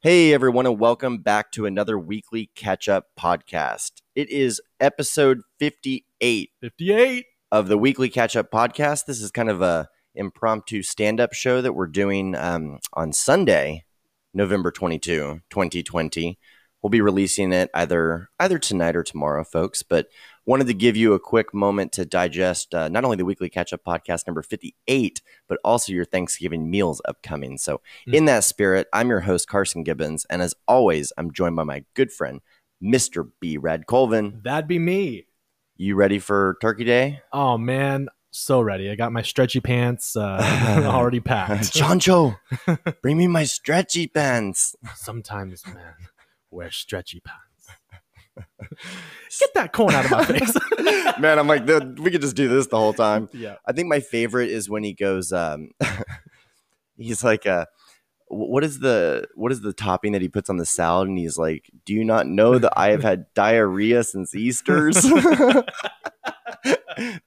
Hey, everyone, and welcome back to another weekly catch up podcast. It is episode 58 58. of the weekly catch up podcast. This is kind of a impromptu stand up show that we're doing um, on Sunday, November 22, 2020. We'll be releasing it either either tonight or tomorrow, folks. But wanted to give you a quick moment to digest uh, not only the weekly catch up podcast number 58, but also your Thanksgiving meals upcoming. So, Mm. in that spirit, I'm your host, Carson Gibbons. And as always, I'm joined by my good friend, Mr. B. Rad Colvin. That'd be me. You ready for Turkey Day? Oh man, so ready. I got my stretchy pants uh, already packed. Chancho, bring me my stretchy pants. Sometimes, man, wear stretchy pants. Get that corn out of my face. Man, I'm like, we could just do this the whole time. yeah. I think my favorite is when he goes, um, he's like, uh, what is the what is the topping that he puts on the salad? And he's like, "Do you not know that I have had diarrhea since Easter's?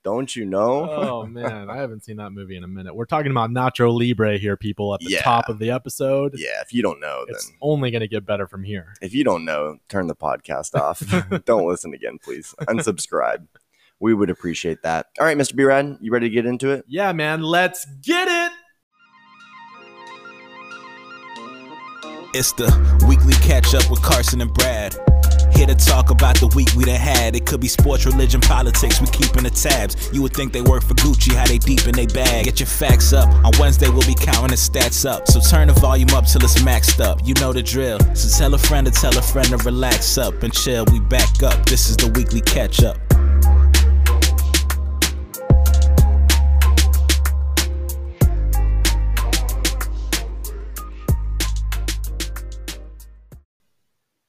Don't you know?" Oh man, I haven't seen that movie in a minute. We're talking about Nacho Libre here, people, at the Yeah. top of the episode. Yeah, if you don't know, then only going to get better from here. if you don't know, turn the podcast off. don't listen again, please. Unsubscribe. We would appreciate that. All right, Mr. B Rad, you ready to get into it? Yeah, man, let's get it. It's the weekly catch up with Carson and Brad. Here to talk about the week we done had. It could be sports, religion, politics. We keeping the tabs. You would think they work for Gucci, how they deep in they bag. Get your facts up. On Wednesday we'll be counting the stats up. So turn the volume up till it's maxed up. You know the drill. So tell a friend to tell a friend to relax up and chill. We back up. This is the weekly catch up.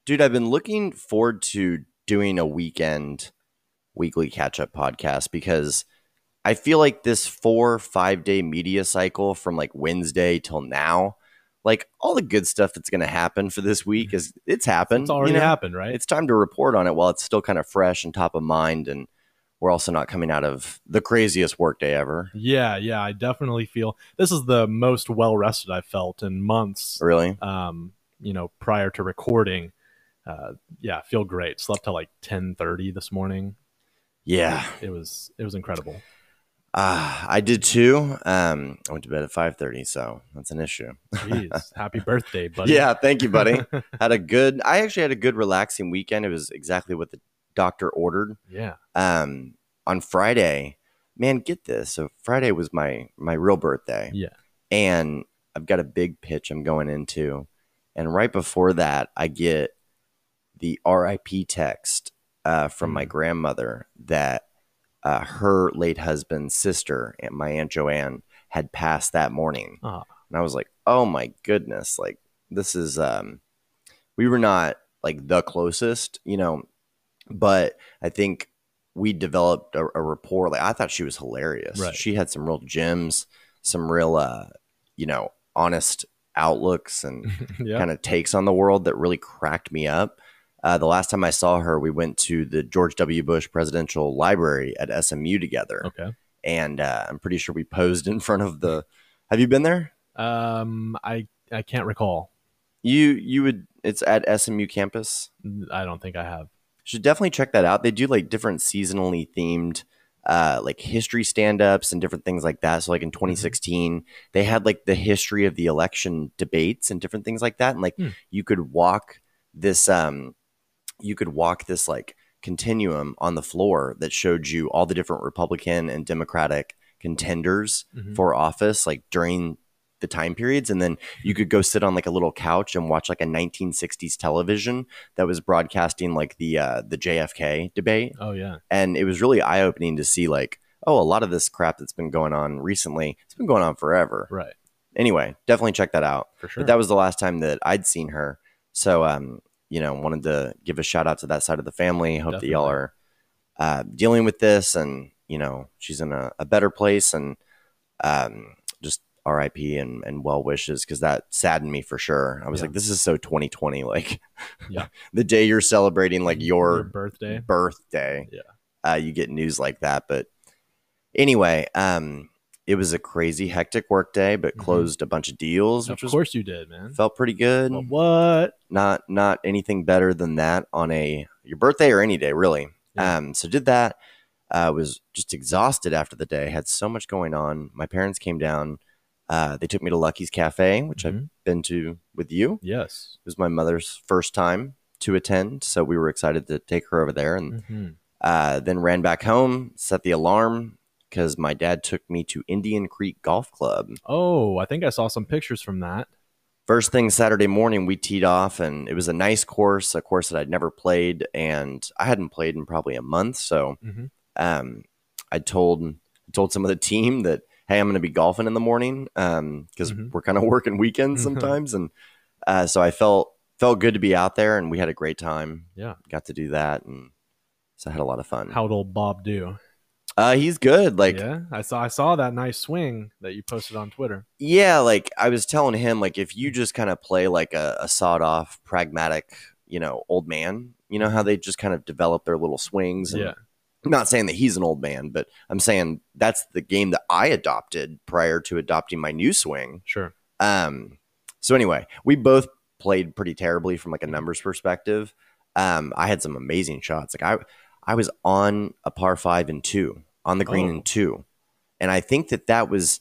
Dude, I've been looking forward to doing a weekend weekly catch up podcast because I feel like this four, five day media cycle from like Wednesday till now, like all the good stuff that's going to happen for this week is it's happened. It's already you know? happened, right? It's time to report on it while it's still kind of fresh and top of mind. And we're also not coming out of the craziest workday ever. Yeah, yeah, I definitely feel this is the most well rested I've felt in months. Really? Um, you know, prior to recording, uh, yeah, feel great. Slept till like ten thirty this morning. Yeah. It was it was incredible. Uh, I did too. Um, I went to bed at 5.30, so that's an issue. Jeez, happy birthday, buddy. Yeah, thank you, buddy. had a good i actually had a good relaxing weekend it was exactly what the doctor ordered yeah. um on friday man get this so friday was my my real birthday Yeah. and i've got a big pitch i'm going into and right before that i get the rip text uh, from my Mm. grandmother that uh, her late husband's sister and my aunt joanne had passed that morning Ah. and i was like oh my goodness like this is um we were not like the closest you know but i think we developed a, a rapport like i thought she was hilarious Right. she had some real gems some real uh you know honest outlooks and yeah. kind of takes on the world that really cracked me up uh, the last time i saw her we went to the george w bush presidential library at smu together okay. and uh, i'm pretty sure we posed in front of the have you been there Um, I I can't recall. you you would it's at smu campus I don't think I have. should definitely check that out. They do like different seasonally themed uh like history stand-ups and different things like that. So like in 2016, they had like the history of the election debates and different things like that and like Hmm. you could walk this um you could walk this like continuum on the floor that showed you all the different Republican and Democratic contenders Mhm. for office like during the time periods and then you could go sit on like a little couch and watch like a 1960s television that was broadcasting like the uh the JFK debate Oh yeah. and it was really eye-opening to see like oh a lot of this crap that's been going on recently it's been going on forever Right. anyway definitely check that out For sure. but that was the last time that I'd seen her so um you know wanted to give a shout out to that side of the family hope that y'all are uh dealing with this and you know she's in a, a better place and um just RIP and, and well wishes because that saddened me for sure. I was Yeah. like, this is so 2020. Like, Yeah. the day you're celebrating like your, Your birthday. birthday, Yeah. uh, you get news like that. But anyway, um, it was a crazy hectic work day, but Mhm. closed a bunch of deals, Of was course you did, man. felt pretty good. Well, what? Not not anything better than that on a your birthday or any day, really. Yeah. Um, so did that. Uh, was just exhausted after the day. Had so much going on. My parents came down. Uh, they took me to Lucky's Cafe, which I've Mhm. been to with you. Yes. It was my mother's first time to attend, so we were excited to take her over there. And hmm uh, then ran back home, set the alarm because my dad took me to Indian Creek Golf Club. Oh, I think I saw some pictures from that. First thing Saturday morning, we teed off, and it was a nice course, a course that I'd never played, and I hadn't played in probably a month. So Mhm. um, I told told some of the team that hey, I'm going to be golfing in the morning because Mhm. we're kind of working weekends sometimes, and uh, so I felt felt good to be out there, and we had a great time. Yeah. got to do that, and so I had a lot of fun. How'd old Bob do? Uh, he's good. Like yeah, I saw I saw that nice swing that you posted on Twitter. Yeah, like I was telling him, like if you just kind of play like a, a sawed off, pragmatic, you know, old man, you know how they just kind of develop their little swings. And Yeah. I'm not saying that he's an old man, but I'm saying that's the game that I adopted prior to adopting my new swing. Sure. Um, so anyway, we both played pretty terribly from like a numbers perspective. Um, I had some amazing shots. Like I, I was on a par five and two on the green Oh. and two, and I think that that was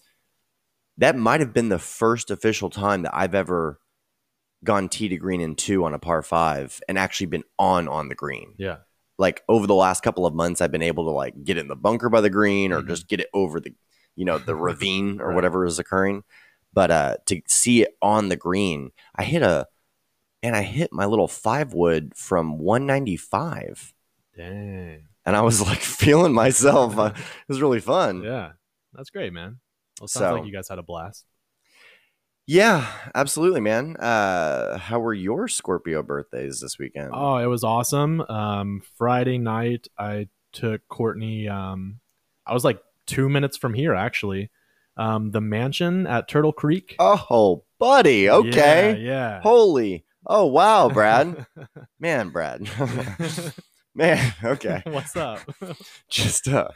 that might have been the first official time that I've ever gone tee to green and two on a par five and actually been on on the green. Yeah. Like over the last couple of months, I've been able to like get in the bunker by the green or Mhm. just get it over the, you know, the ravine or Right. whatever is occurring. But uh, to see it on the green, I hit a, and I hit my little five wood from 195, Dang. and I was like feeling myself. Uh, it was really fun. Yeah. That's great, man. Well, sounds So- like you guys had a blast. Yeah, absolutely, man. Uh, how were your Scorpio birthdays this weekend? Oh, it was awesome. Um, Friday night, I took Courtney. Um, I was like two minutes from here, actually. Um, the mansion at Turtle Creek. Oh, buddy. Okay. Yeah. Holy. Oh, wow, Brad. Man, Brad. Man, okay. What's up? Just uh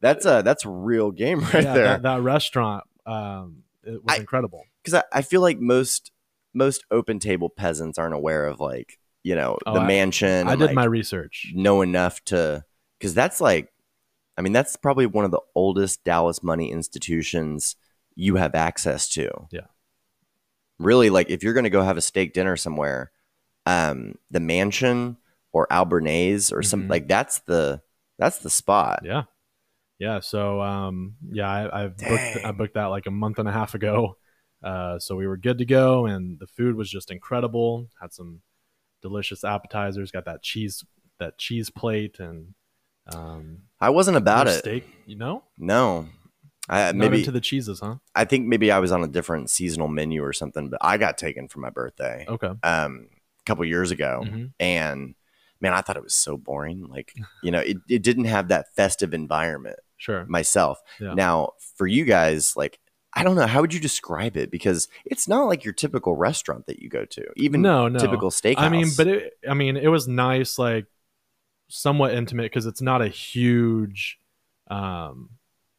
that's a that's a real game right yeah, there. That, that restaurant. Um, it was I- incredible. Because I, I feel like most most open table peasants aren't aware of like you know Oh, the I- mansion. I did like, my research. know enough to because that's like I mean that's probably one of the oldest Dallas money institutions you have access to. Yeah. Really, like if you're going to go have a steak dinner somewhere, um, the mansion or Al Biernat's or some Mhm. like that's the that's the spot. Yeah. Yeah. So, um, yeah, I, I booked, I booked that like a month and a half ago. Uh, so we were good to go and the food was just incredible. Had some delicious appetizers, got that cheese, that cheese plate and, um, I wasn't about it. steak, you know, No. I maybe to the cheeses, huh? I think maybe I was on a different seasonal menu or something, but I got taken for my birthday Okay. um a couple years ago Mhm. and man, I thought it was so boring. Like, you know, it, it didn't have that festive environment Sure. myself. Yeah. Now, for you guys, like I don't know, how would you describe it? Because it's not like your typical restaurant that you go to, even no, no. typical steakhouse. I mean, but it, I mean, it was nice, like somewhat intimate because it's not a huge, um,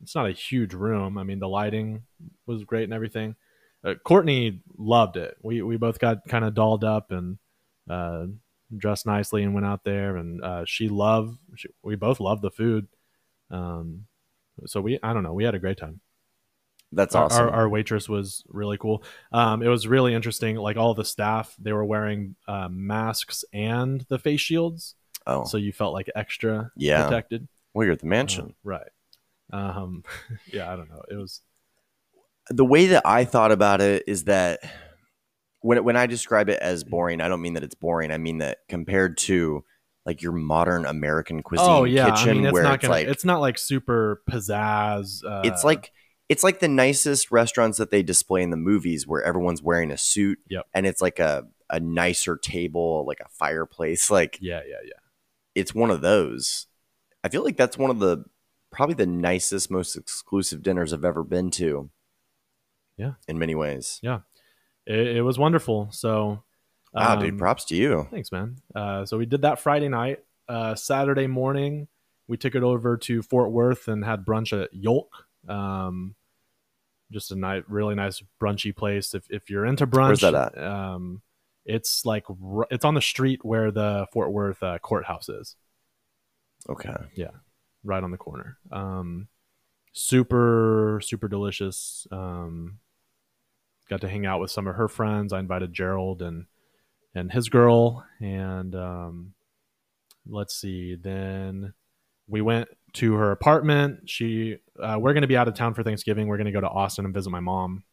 it's not a huge room. I mean, the lighting was great and everything. Uh, Courtney loved it. We we both got kind of dolled up and uh, dressed nicely and went out there, and uh, she loved. She, we both loved the food. Um, so we, I don't know, we had a great time that's our, awesome. our, our waitress was really cool. Um, it was really interesting. Like all the staff, they were wearing uh, masks and the face shields, oh, so you felt like extra Yeah. protected. well, you're at the Uh, mansion. right? Um, yeah, I don't know. It was the way that I thought about it is that when when I describe it as boring, I don't mean that it's boring. I mean that compared to like your modern American cuisine oh yeah. kitchen, I mean, it's where not it's gonna. like it's not like super pizzazz. Uh, it's like it's like the nicest restaurants that they display in the movies where everyone's wearing a suit Yep. and it's like a a nicer table, like a fireplace. Like yeah, yeah, yeah. it's one of those. I feel like that's one of the probably the nicest, most exclusive dinners I've ever been to. Yeah. In many ways. It, it was wonderful. So, Wow, dude, um, props to you. Thanks, man. Uh, so we did that Friday night. Uh, Saturday morning, we took it over to Fort Worth and had brunch at Yolk Um, just a nice, really nice brunchy place. If if you're into brunch, Where's that at? Um, it's like it's on the street where the Fort Worth uh, courthouse is, Okay. Yeah, right on the corner. Um, super super delicious. Um, got to hang out with some of her friends. I invited Gerald and and his girl, and um, let's see. Then we went to her apartment. She uh, we're going to be out of town for Thanksgiving. We're going to go to Austin and visit my mom.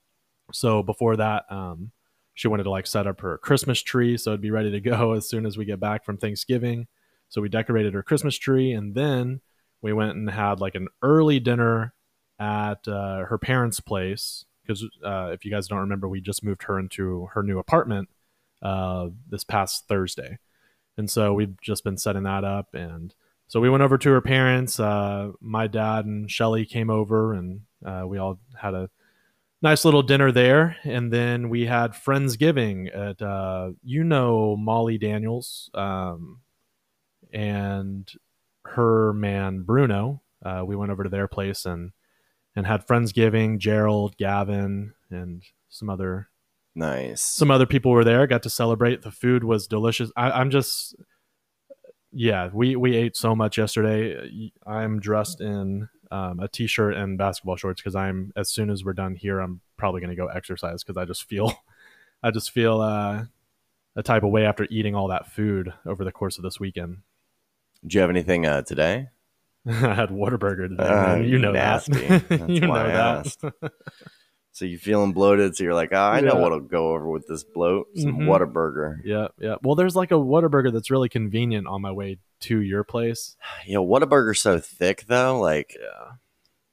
So before that, um, she wanted to like set up her Christmas tree, so it'd be ready to go as soon as we get back from Thanksgiving. So we decorated her Christmas tree, and then we went and had like an early dinner at uh, her parents' place because uh, if you guys don't remember, we just moved her into her new apartment uh, this past Thursday, and so we've just been setting that up. And so we went over to her parents. Uh, my dad and Shelly came over, and uh, we all had a nice little dinner there. And then we had friendsgiving at uh, you know Molly Daniels um, and her man Bruno. Uh, we went over to their place and and had friendsgiving. Gerald, Gavin, and some other Nice. some other people were there. Got to celebrate. The food was delicious. I, I'm just, yeah, we we ate so much yesterday. I'm dressed in um, a t-shirt and basketball shorts because I'm as soon as we're done here, I'm probably going to go exercise because I just feel, I just feel uh, a type of way after eating all that food over the course of this weekend. Do you have anything uh, today? I had Whataburger today. Uh, you know nasty. that. That's you know that. So you feeling bloated? So you're like, oh, I know Yeah. what'll go over with this bloat. Some Mhm. Whataburger. Yeah, yeah. Well, there's like a Whataburger that's really convenient on my way to your place. You know, Whataburger's so thick though. Like Yeah.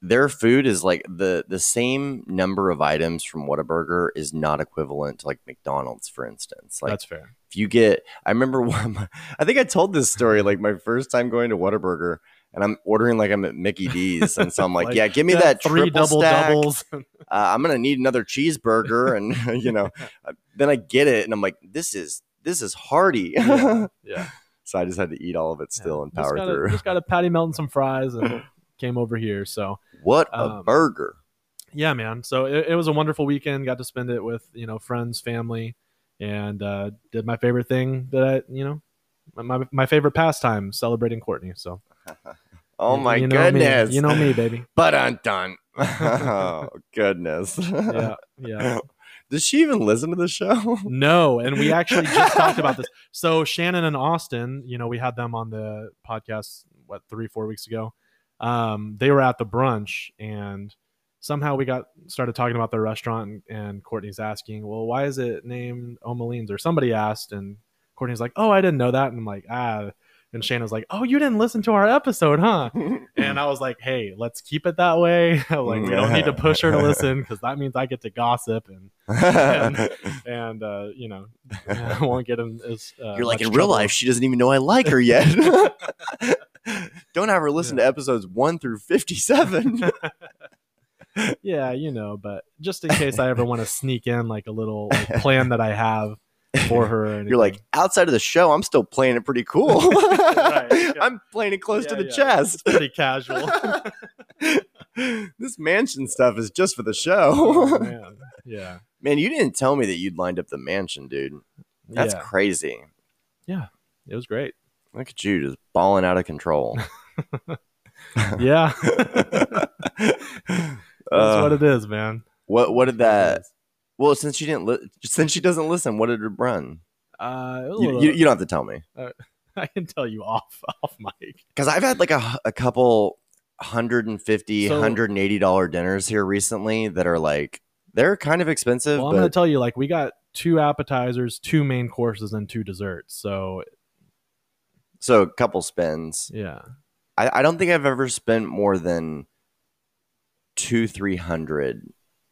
their food is like the the same number of items from Whataburger is not equivalent to like McDonald's, for instance. Like that's fair. if you get, I remember one. I think I told this story like my first time going to Whataburger. And I'm ordering like I'm at Mickey D's, and so I'm like, Like, "Yeah, give me Yeah, that three triple double stack. doubles. uh, I'm gonna need another cheeseburger, and you know, uh, then I get it, and I'm like, this is this is hearty. yeah. yeah. so I just had to eat all of it still and Just power got a- through. Just got a patty melt and some fries and came over here. So What a um, burger! yeah, man. So it, it was a wonderful weekend. Got to spend it with you know friends, family, and uh, did my favorite thing that I you know my my, favorite pastime, celebrating Courtney. So Oh my you know me. goodness! you know me, baby. but I'm done. oh goodness! Yeah, yeah. Does she even listen to the show? No, and we actually just talked about this. So Shannon and Austin, you know, we had them on the podcast what three, four weeks ago. Um, they were at the brunch, and somehow we got started talking about the restaurant, and, and Courtney's asking, "Well, why is it named O'Maline's?" Or somebody asked, and Courtney's like, "Oh, I didn't know that," and I'm like, "Ah." And Shannon's like, "Oh, you didn't listen to our episode, huh?" And I was like, "Hey, let's keep it that way. like, we don't need to push her to listen because that means I get to gossip and and uh, you know, I won't get in as uh, You're like in real life, she doesn't even know I like her yet. Don't have her listen to episodes one through fifty-seven. Yeah, you know, but just in case I ever want to sneak in like a little like, plan that I have for her. You're like outside of the show, I'm still playing it pretty cool. Right, yeah. I'm playing it close to the yeah. chest. It's pretty casual. this mansion stuff is just for the oh, show. man. Yeah, Man, you didn't tell me that you'd lined up the mansion, dude. That's crazy. yeah, it was great. Look at you just balling out of control. Yeah, that's Uh, what it is, man. what what did That's what it that? Well, since she didn't li- since she doesn't listen, what did it run? Uh, it You, you, you don't have to tell me I can tell you off off mic. because I've had like a, a couple hundred and fifty, So- hundred and eighty dollar dinners here recently that are like they're kind of expensive, Well, I'm going to tell you, like, we got two appetizers, two main courses, and two desserts. So, so a couple spins. yeah. I, I don't think I've ever spent more than two, three hundred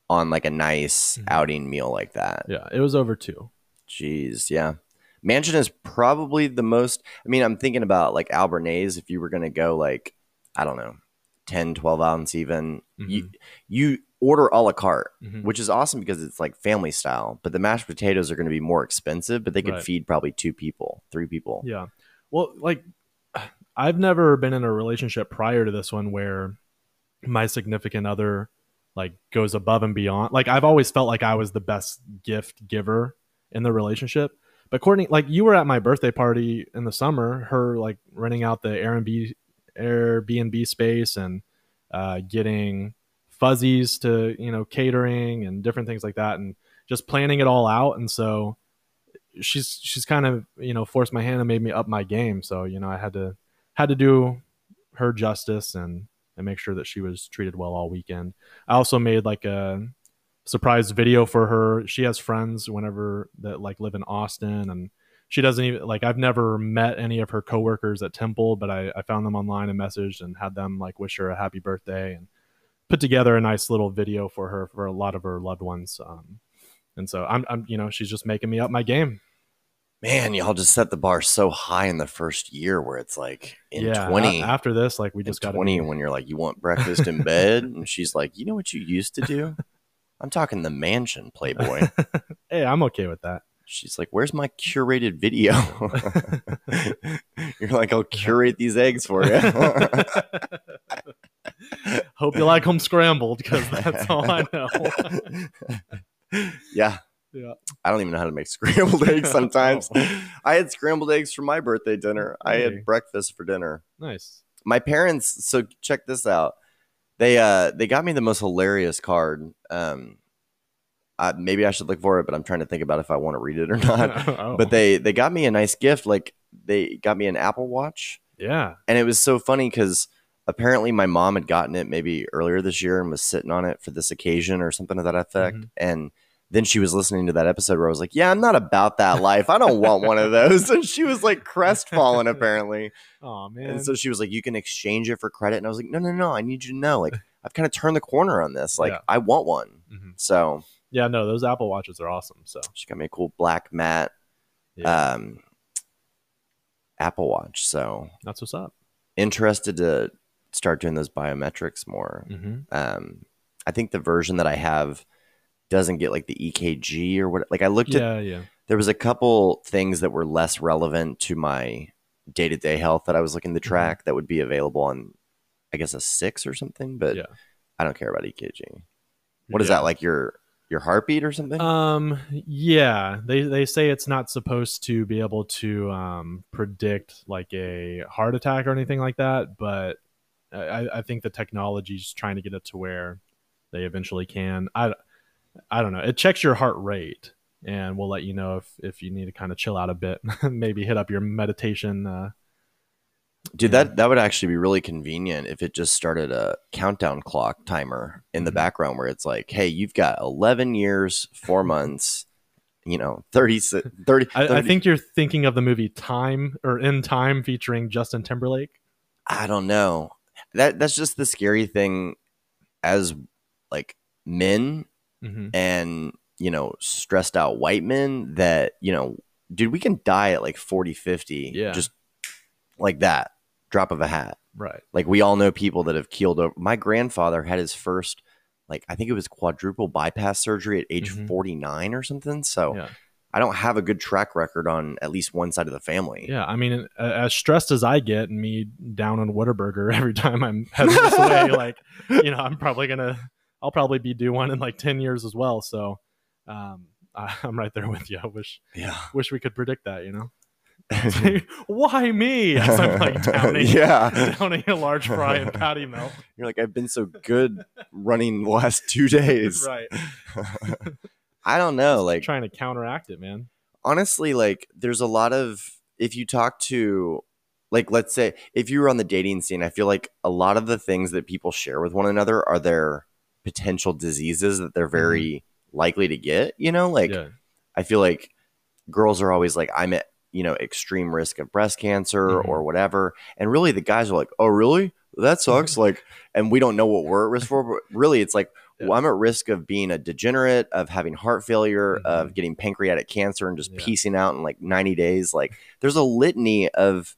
on like a nice Mhm. outing meal like that. Yeah. It was over two. Jeez, yeah. Mansion is probably the most. I mean, I'm thinking about like Al Biernat's. If you were going to go like, I don't know, 10, 12 ounce even, you, Mhm. you order a la carte, Mhm. which is awesome because it's like family style. But the mashed potatoes are going to be more expensive, but they could Right. feed probably two people, three people. Yeah. Well, like, I've never been in a relationship prior to this one where my significant other like goes above and beyond. Like I've always felt like I was the best gift giver in the relationship. But Courtney, like you were at my birthday party in the summer, her like renting out the Airbnb Airbnb space and uh, getting Fuzzy's to you know catering and different things like that, and just planning it all out. And so she's she's kind of you know forced my hand and made me up my game. So you know I had to had to do her justice and and make sure that she was treated well all weekend. I also made like a surprise video for her. She has friends whenever that like live in Austin and she doesn't even like I've never met any of her coworkers at Temple, but I, I found them online and messaged and had them like wish her a happy birthday and put together a nice little video for her for a lot of her loved ones. Um, and so I'm, I'm, you know, she's just making me up my game. Man, y'all just set the bar so high in the first year where it's like in yeah, 20. a- after this, like we just got 20 when you're like, you want breakfast in bed? And she's like, you know what you used to do? I'm talking the mansion, Playboy. Hey, I'm okay with that. She's like, where's my curated video? you're like, I'll curate these eggs for you. Hope you like them scrambled because that's all I know. yeah. Yeah. I don't even know how to make scrambled eggs sometimes. I had scrambled eggs for my birthday dinner. I had breakfast for dinner. nice. My parents, so check this out. They uh they got me the most hilarious card. Um uh, maybe I should look for it, but I'm trying to think about if I want to read it or not. Oh. But they they got me a nice gift. Like they got me an Apple Watch, yeah. and it was so funny because apparently my mom had gotten it maybe earlier this year and was sitting on it for this occasion or something to that effect. Mhm. And then she was listening to that episode where I was like, "Yeah, I'm not about that life. I don't want one of those." And she was like crestfallen apparently. Oh man. And so she was like, "You can exchange it for credit." And I was like, "No, no, no. I need you to know. Like, I've kind of turned the corner on this. Like, Yeah. I want one." Mhm. So yeah, no, those Apple Watches are awesome. So she got me a cool black matte yeah, um, Apple Watch. So that's what's up. interested to start doing those biometrics more. hmm Um, I think the version that I have doesn't get like the EKG or what. Like I looked at, Yeah, yeah. there was a couple things that were less relevant to my day to day health that I was looking to Mm-hmm. track that would be available on, I guess, a six or something. But Yeah. I don't care about EKG. What is Yeah. that like? Your your heartbeat or something? Um, yeah, they they say it's not supposed to be able to um, predict like a heart attack or anything like that, but I, I think the technology's trying to get it to where they eventually can. I, I don't know. It checks your heart rate and will let you know if if you need to kind of chill out a bit, maybe hit up your meditation. Uh, Dude, Yeah. that that would actually be really convenient if it just started a countdown clock timer in the Mhm. background where it's like, hey, you've got 11 years, four months, you know, 30, si- 30, I, I think you're thinking of the movie Time or In Time featuring Justin Timberlake. I don't know. That that's just the scary thing as like men hmm and, you know, stressed out white men that, you know, dude, we can die at like 40, 50 Yeah. just like that, drop of a hat. Right. Like we all know people that have keeled over. My grandfather had his first, like I think it was quadruple bypass surgery at age Mhm. 49 or something. So Yeah. I don't have a good track record on at least one side of the family. Yeah, I mean, as stressed as I get, and me down on Whataburger every time I'm heading this way, like, you know, I'm probably gonna, I'll probably be due one in like ten years as well. So, um, I, I'm right there with you. I wish, Yeah. wish we could predict that. You know, why me? As I'm like downing, yeah. downing a large fry and patty melt. You're like, I've been so good running the last two days. right. I don't know. Like, trying to counteract it, man. honestly, like there's a lot of if you talk to like let's say if you were on the dating scene, I feel like a lot of the things that people share with one another are their potential diseases that they're very likely to get, you know? Like yeah. I feel like girls are always like I'm at, you know, extreme risk of breast cancer Mhm. or whatever. And really the guys are like, "Oh, really? That sucks." like and we don't know what we're at risk for, but really it's like Yeah. well, I'm at risk of being a degenerate, of having heart failure, Mhm. of getting pancreatic cancer and just Yeah. piecing out in like 90 days. Like there's a litany of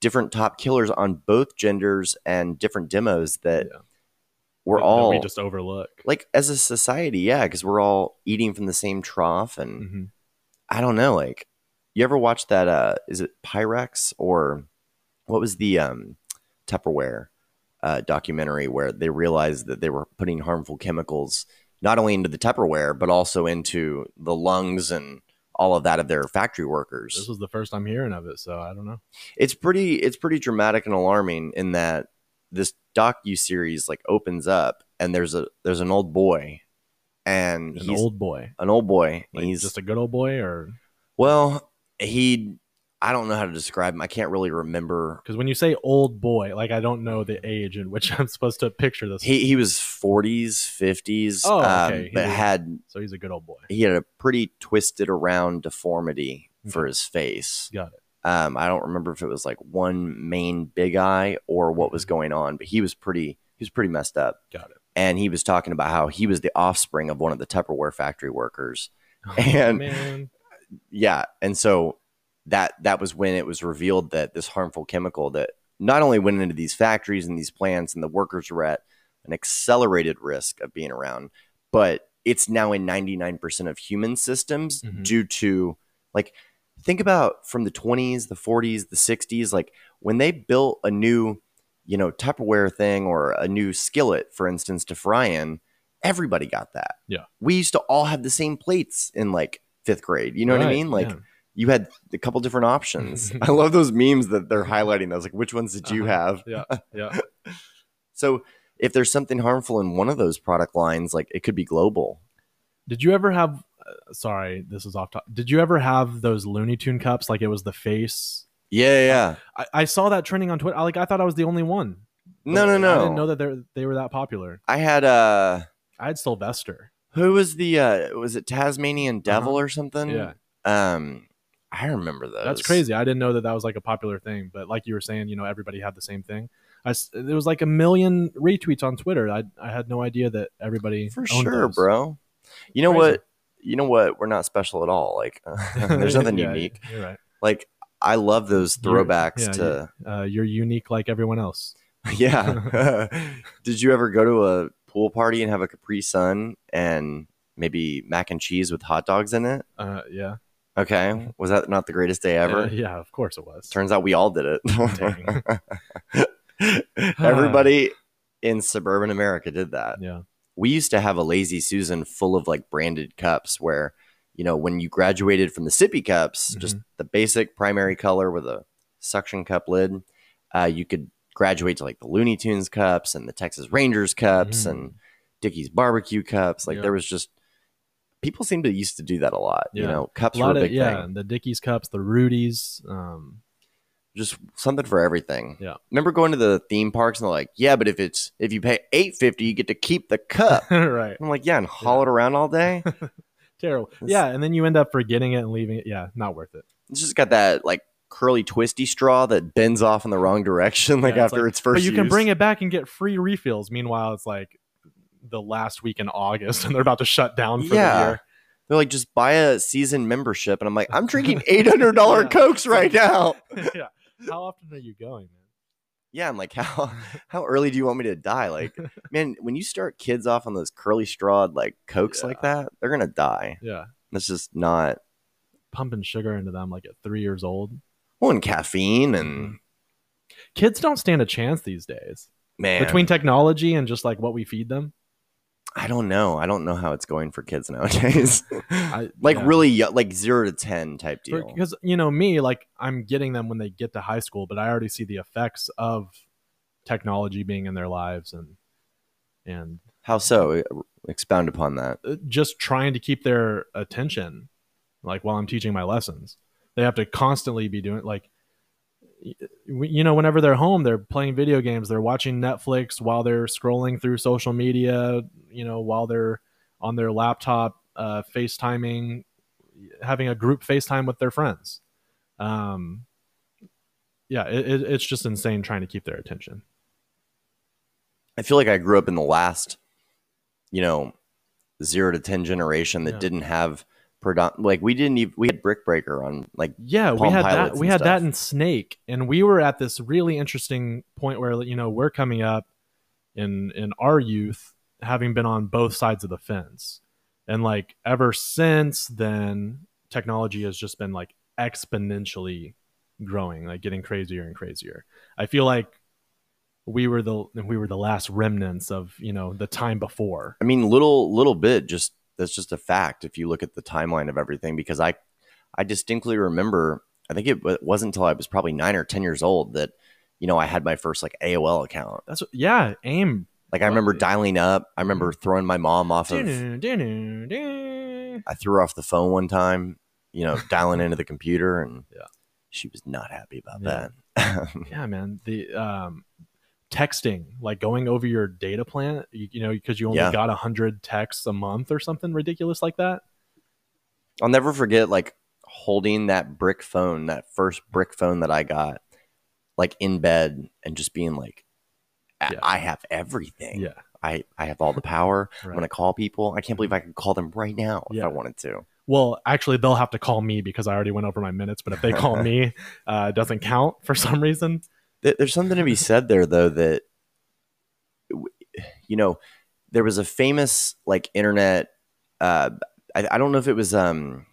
different top killers on both genders and different demos that Yeah. We're That- that all we just overlook. like as a society, yeah, because we're all eating from the same trough and hmm I don't know, like you ever watch that uh is it Pyrex or what was the um Tupperware? uh, documentary where they realized that they were putting harmful chemicals not only into the Tupperware but also into the lungs and all of that of their factory workers. This was the first I'm hearing of it, so I don't know. It's pretty it's pretty dramatic and alarming in that this docu series like opens up and there's a there's an old boy and An he's old boy. an old boy. Like he's just a good old boy, or well, he I don't know how to describe him. I can't really remember. because when you say old boy, like I don't know the age in which I'm supposed to picture this. He he was 40s, 50s, Oh, um, okay. He but was- had so he's a good old boy. he had a pretty twisted around deformity for his face. Got it. Um, I don't remember if it was like one main big eye or what was going on, but he was pretty he was pretty messed up. Mm-hmm. Got it. And he was talking about how he was the offspring of one of the Tupperware factory workers. And- man, Yeah, and so that that was when it was revealed that this harmful chemical that not only went into these factories and these plants and the workers were at an accelerated risk of being around, but it's now in 99% of human systems Mhm. due to like think about from the 20s, the 40s, the 60s like when they built a new, you know, Tupperware thing or a new skillet for instance to fry in, everybody got that. Yeah. We used to all have the same plates in like 5th grade. You know what I mean? Like yeah. you had a couple different options. I love those memes that they're highlighting those. Like, which ones did you Uh-huh. have? yeah, yeah. So, if there's something harmful in one of those product lines, like it could be global. Did you ever have? Uh, sorry, this is off top. Did you ever have those Looney Tune cups? Like it was the face. Yeah, yeah. I, I saw that trending on Twitter. I, like I thought I was the only one. No, no, no, I didn't know that they they were that popular. I had uh I had Sylvester. who was the uh was it Tasmanian Devil or something? Uh-huh. Yeah, Um, I remember those. that's crazy. I didn't know that that was like a popular thing. But like you were saying, you know, everybody had the same thing. I, there was like a million retweets on Twitter. I I had no idea that everybody For sure, those. bro. You know Crazy. what? You know what? We're not special at all. Like, there's nothing Yeah, unique. You're right. Like, I love those You're- throwbacks yeah, to. Uh, you're unique like everyone else. Yeah. Did you ever go to a pool party and have a Capri Sun and maybe mac and cheese with hot dogs in it? Uh, yeah. Okay. Was that not the greatest day ever? Uh, yeah, of course it was. Turns out we all did it. Everybody in suburban America did that. Yeah. We used to have a lazy Susan full of like branded cups where, you know, when you graduated from the sippy cups, just the basic primary color with a suction cup lid, uh, you could graduate to like the Looney Tunes cups and the Texas Rangers cups Mm. and Dickey's barbecue cups. Like Yeah. there was just people seem to used to do that a lot. You know, cups A were lot a of big yeah, thing. the Dickey's cups, the Rudy's. Um, Just something for everything. Yeah. Remember going to the theme parks and they're like, yeah, but if it's if you pay eight fifty, you get to keep the cup. right. I'm like, yeah, and haul Yeah. it around all day. Terrible. It's- Yeah, and then you end up forgetting it and leaving it. Yeah, not worth it. It's just got that like curly twisty straw that bends off in the wrong direction, like Yeah, it's after like- its first. But you can bring it back and get free refills. Meanwhile, it's like the last week in August and they're about to shut down for Yeah. the year. They're like, just buy a season membership, and I'm like, I'm drinking eight hundred dollar Yeah. cokes right now. yeah. How often are you going, man? Yeah, I'm like, how how early do you want me to die? Like, man, when you start kids off on those curly strawed like cokes like that, they're gonna die. Yeah. That's just not Pumping sugar into them like at three years old. well, and caffeine and mm-hmm. Kids don't stand a chance these days. man. Between technology and just like what we feed them. I don't know. I don't know how it's going for kids nowadays. I, like yeah. really, like zero to ten type deal. because you know me like i'm getting them when they get to high school but i already see the effects of technology being in their lives and and How so? Expound upon that. uh, just trying to keep their attention like while i'm teaching my lessons they have to constantly be doing like you know whenever they're home they're playing video games. They're watching netflix while they're scrolling through social media you know while they're on their laptop uh, facetiming having a group facetime with their friends. Um yeah it, it, it's just insane trying to keep their attention. I feel like I grew up in the last, you know, zero to ten generation that Yeah. didn't have predom- like we didn't even we had Brick Breaker on like Yeah, we had that. We had that in Snake, and we were at this really interesting point where you know we're coming up in in our youth, having been on both sides of the fence, and like ever since then, technology has just been like exponentially growing, like getting crazier and crazier. I feel like we were the we were the last remnants of you know the time before. I mean, little little bit. Just that's just a fact. If you look at the timeline of everything, because I I distinctly remember. I think it wasn't until I was probably nine or ten years old that you know I had my first like AOL account. That's what, yeah, AIM. Like I remember dialing up. I remember throwing my mom off of. I threw her off the phone one time. You know, dialing into the computer, and Yeah. she was not happy about Yeah. that. Yeah, man. The um, texting, like going over your data plan, you, you know, because you only Yeah. got a hundred texts a month or something ridiculous like that. I'll never forget like holding that brick phone, that first brick phone that I got, like in bed and just being like, I, Yeah. I have everything. Yeah, I, I have all the power. I'm going to call people. I can't believe I could call them right now if Yeah. I wanted to. Well, actually, they'll have to call me because I already went over my minutes. But if they call me, uh, it doesn't count for some reason. Th- There's something to be said there, though, that, you know, there was a famous like internet, uh, I, I don't know if it was, um,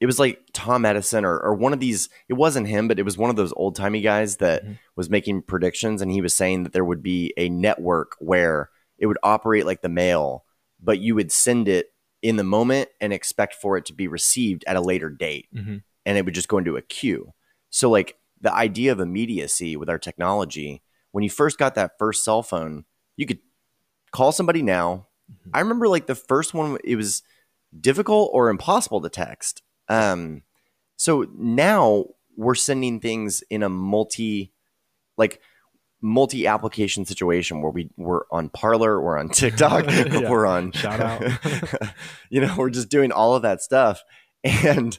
it was like Tom Edison or, or one of these, it wasn't him, but it was one of those old timey guys that Mhm. was making predictions. And he was saying that there would be a network where it would operate like the mail, but you would send it in the moment and expect for it to be received at a later date Mhm. and it would just go into a queue. So like the idea of immediacy with our technology, when you first got that first cell phone, you could call somebody now. Mhm. I remember like the first one it was difficult or impossible to text. Um so now we're sending things in a multi like multi application situation where we we're on Parler, we're on TikTok, Yeah. we're on Shout out. you know, we're just doing all of that stuff. And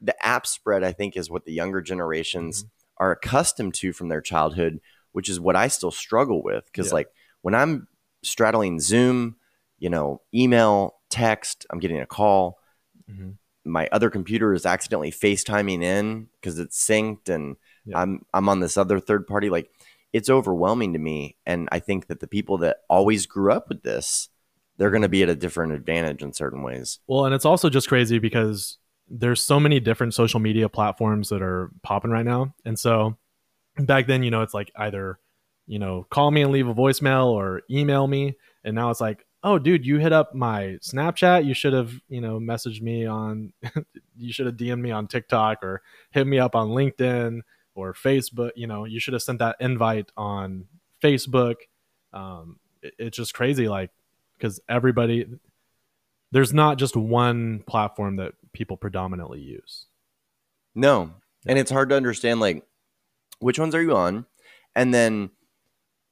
the app spread, I think, is what the younger generations are accustomed to from their childhood, which is what I still struggle with. Because, Yeah. like, when I'm straddling Zoom, you know, email, text, I'm getting a call. Mhm. My other computer is accidentally FaceTiming in because it's synced, and Yeah. I'm I'm on this other third party. Like, it's overwhelming to me. And I think that the people that always grew up with this, they're going to be at a different advantage in certain ways. Well, and it's also just crazy because there's so many different social media platforms that are popping right now. And so back then, you know, it's like either, you know, call me and leave a voicemail or email me. And now it's like, oh, dude, you hit up my Snapchat. You should have, you know, messaged me on, you should have DM'd me on TikTok or hit me up on LinkedIn or Facebook. You know, you should have sent that invite on Facebook. Um, it- it's just crazy. Like, because everybody, there's not just one platform that people predominantly use. No. And it's hard to understand like which ones are you on? And then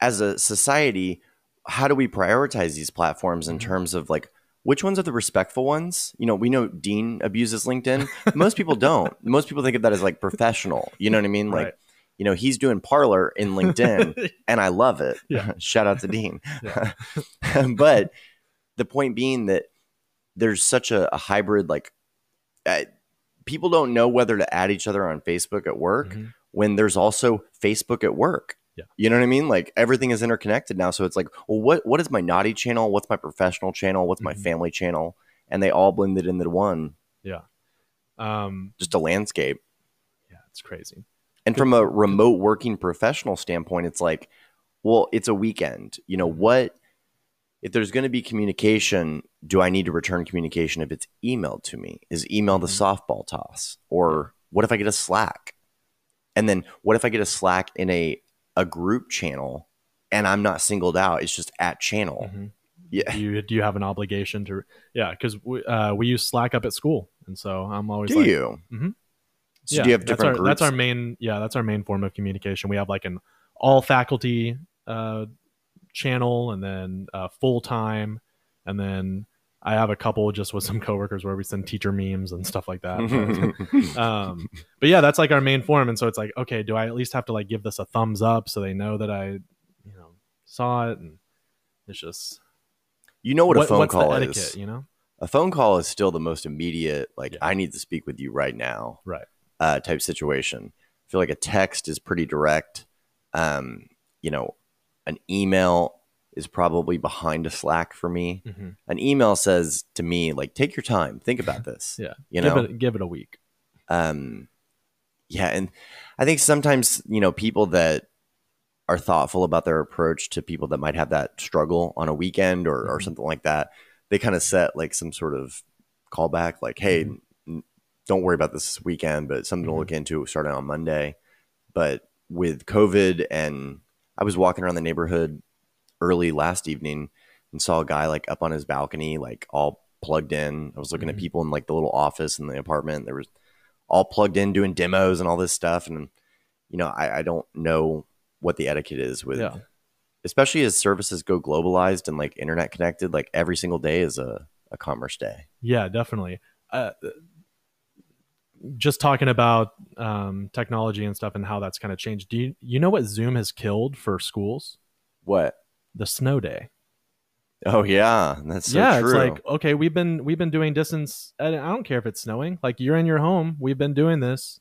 as a society, how do we prioritize these platforms in Mhm. terms of like which ones are the respectful ones? You know, we know Dean abuses LinkedIn. Most people don't. Most people think of that as like professional. You know what I mean? Like, Right. you know, he's doing Parler in LinkedIn and I love it. Yeah. Shout out to Dean. Yeah. but the point being that there's such a, a hybrid, like, uh, people don't know whether to add each other on Facebook at work Mhm. when there's also Facebook at work. Yeah. You know what I mean? Like everything is interconnected now. So it's like, well, what what is my naughty channel? What's my professional channel? What's my Mhm. family channel? And they all blended into one, Yeah. Um, just a landscape. yeah, it's crazy. And from a remote working professional standpoint, it's like, well, it's a weekend. You know, what if there's going to be communication? Do I need to return communication if it's emailed to me? Is email the Mhm. softball toss? Or what if I get a Slack? And then what if I get a Slack in a, a group channel and I'm not singled out? It's just at channel. Mhm. Yeah. Do you do you have an obligation to? Yeah, because we uh, we use Slack up at school, and so I'm always Do like, you? Mhm. So yeah, do you have that's different our, groups? That's our main. Yeah, that's our main form of communication. We have like an all faculty uh, channel, and then uh, full time, and then I have a couple just with some coworkers where we send teacher memes and stuff like that. But, um, but yeah, that's like our main form, and so it's like, okay, do I at least have to like give this a thumbs up so they know that I, you know, saw it, and it's just you know what, a phone what's call the is. etiquette, you know? a phone call is still the most immediate like Yeah. i need to speak with you right now Right. uh, type situation i feel like a text is pretty direct um, you know an email is probably behind a slack for me hmm an email says to me like take your time think about this Yeah, you give know it give it a week. um, yeah and i think sometimes you know people that are thoughtful about their approach to people that might have that struggle on a weekend or, or Mhm. something like that. They kind of set like some sort of callback, like, hey, Mhm. n- don't worry about this weekend, but something to look into starting on Monday. But with COVID, and I was walking around the neighborhood early last evening and saw a guy like up on his balcony, like all plugged in. I was looking Mhm. at people in like the little office in the apartment. There was all plugged in doing demos and all this stuff. And, you know, I, I don't know what the etiquette is with, Yeah. especially as services go globalized and like internet connected, like every single day is a, a commerce day. Yeah, definitely. Uh, just talking about um, technology and stuff and how that's kind of changed. Do you you know what Zoom has killed for schools? What? The snow day. Oh yeah, that's so yeah, true. it's like okay, we've been we've been doing distance. and I don't care if it's snowing. Like you're in your home, we've been doing this.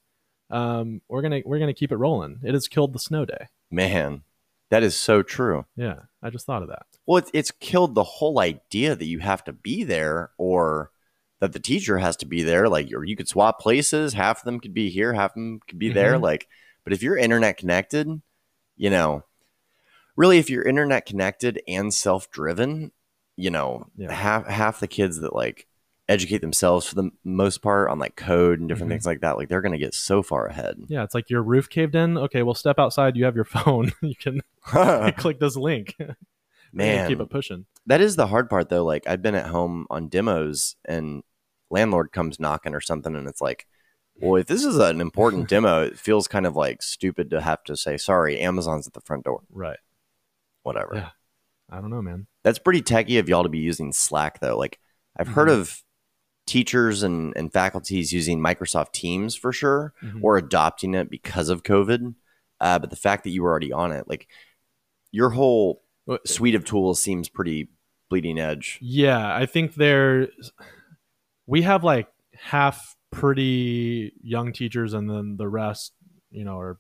Um, we're gonna we're gonna keep it rolling. It has killed the snow day. Man, that is so true. Yeah, I just thought of that. Well, it's, it's killed the whole idea that you have to be there or that the teacher has to be there. Like, or you could swap places. Half of them could be here, half of them could be there. Mhm. Like, but if you're internet connected, you know, really, if you're internet connected and self driven, you know, Yeah. half half the kids that like educate themselves for the most part on like code and different Mhm. things like that, like they're gonna get so far ahead. Yeah, it's like your roof caved in. Okay, well, step outside. You have your phone. you can click this link. Man, keep it pushing. That is the hard part though. Like I've been at home on demos and landlord comes knocking or something and it's like, well, if this is an important demo, it feels kind of like stupid to have to say, sorry, Amazon's at the front door. Right. Whatever. Yeah. I don't know, man. That's pretty techy of y'all to be using Slack though. Like I've heard Mhm. of teachers and, and faculties using Microsoft Teams for sure Mhm. or adopting it because of COVID. Uh, but the fact that you were already on it, like your whole suite of tools seems pretty bleeding edge. Yeah, I think there we have like half pretty young teachers and then the rest, you know, are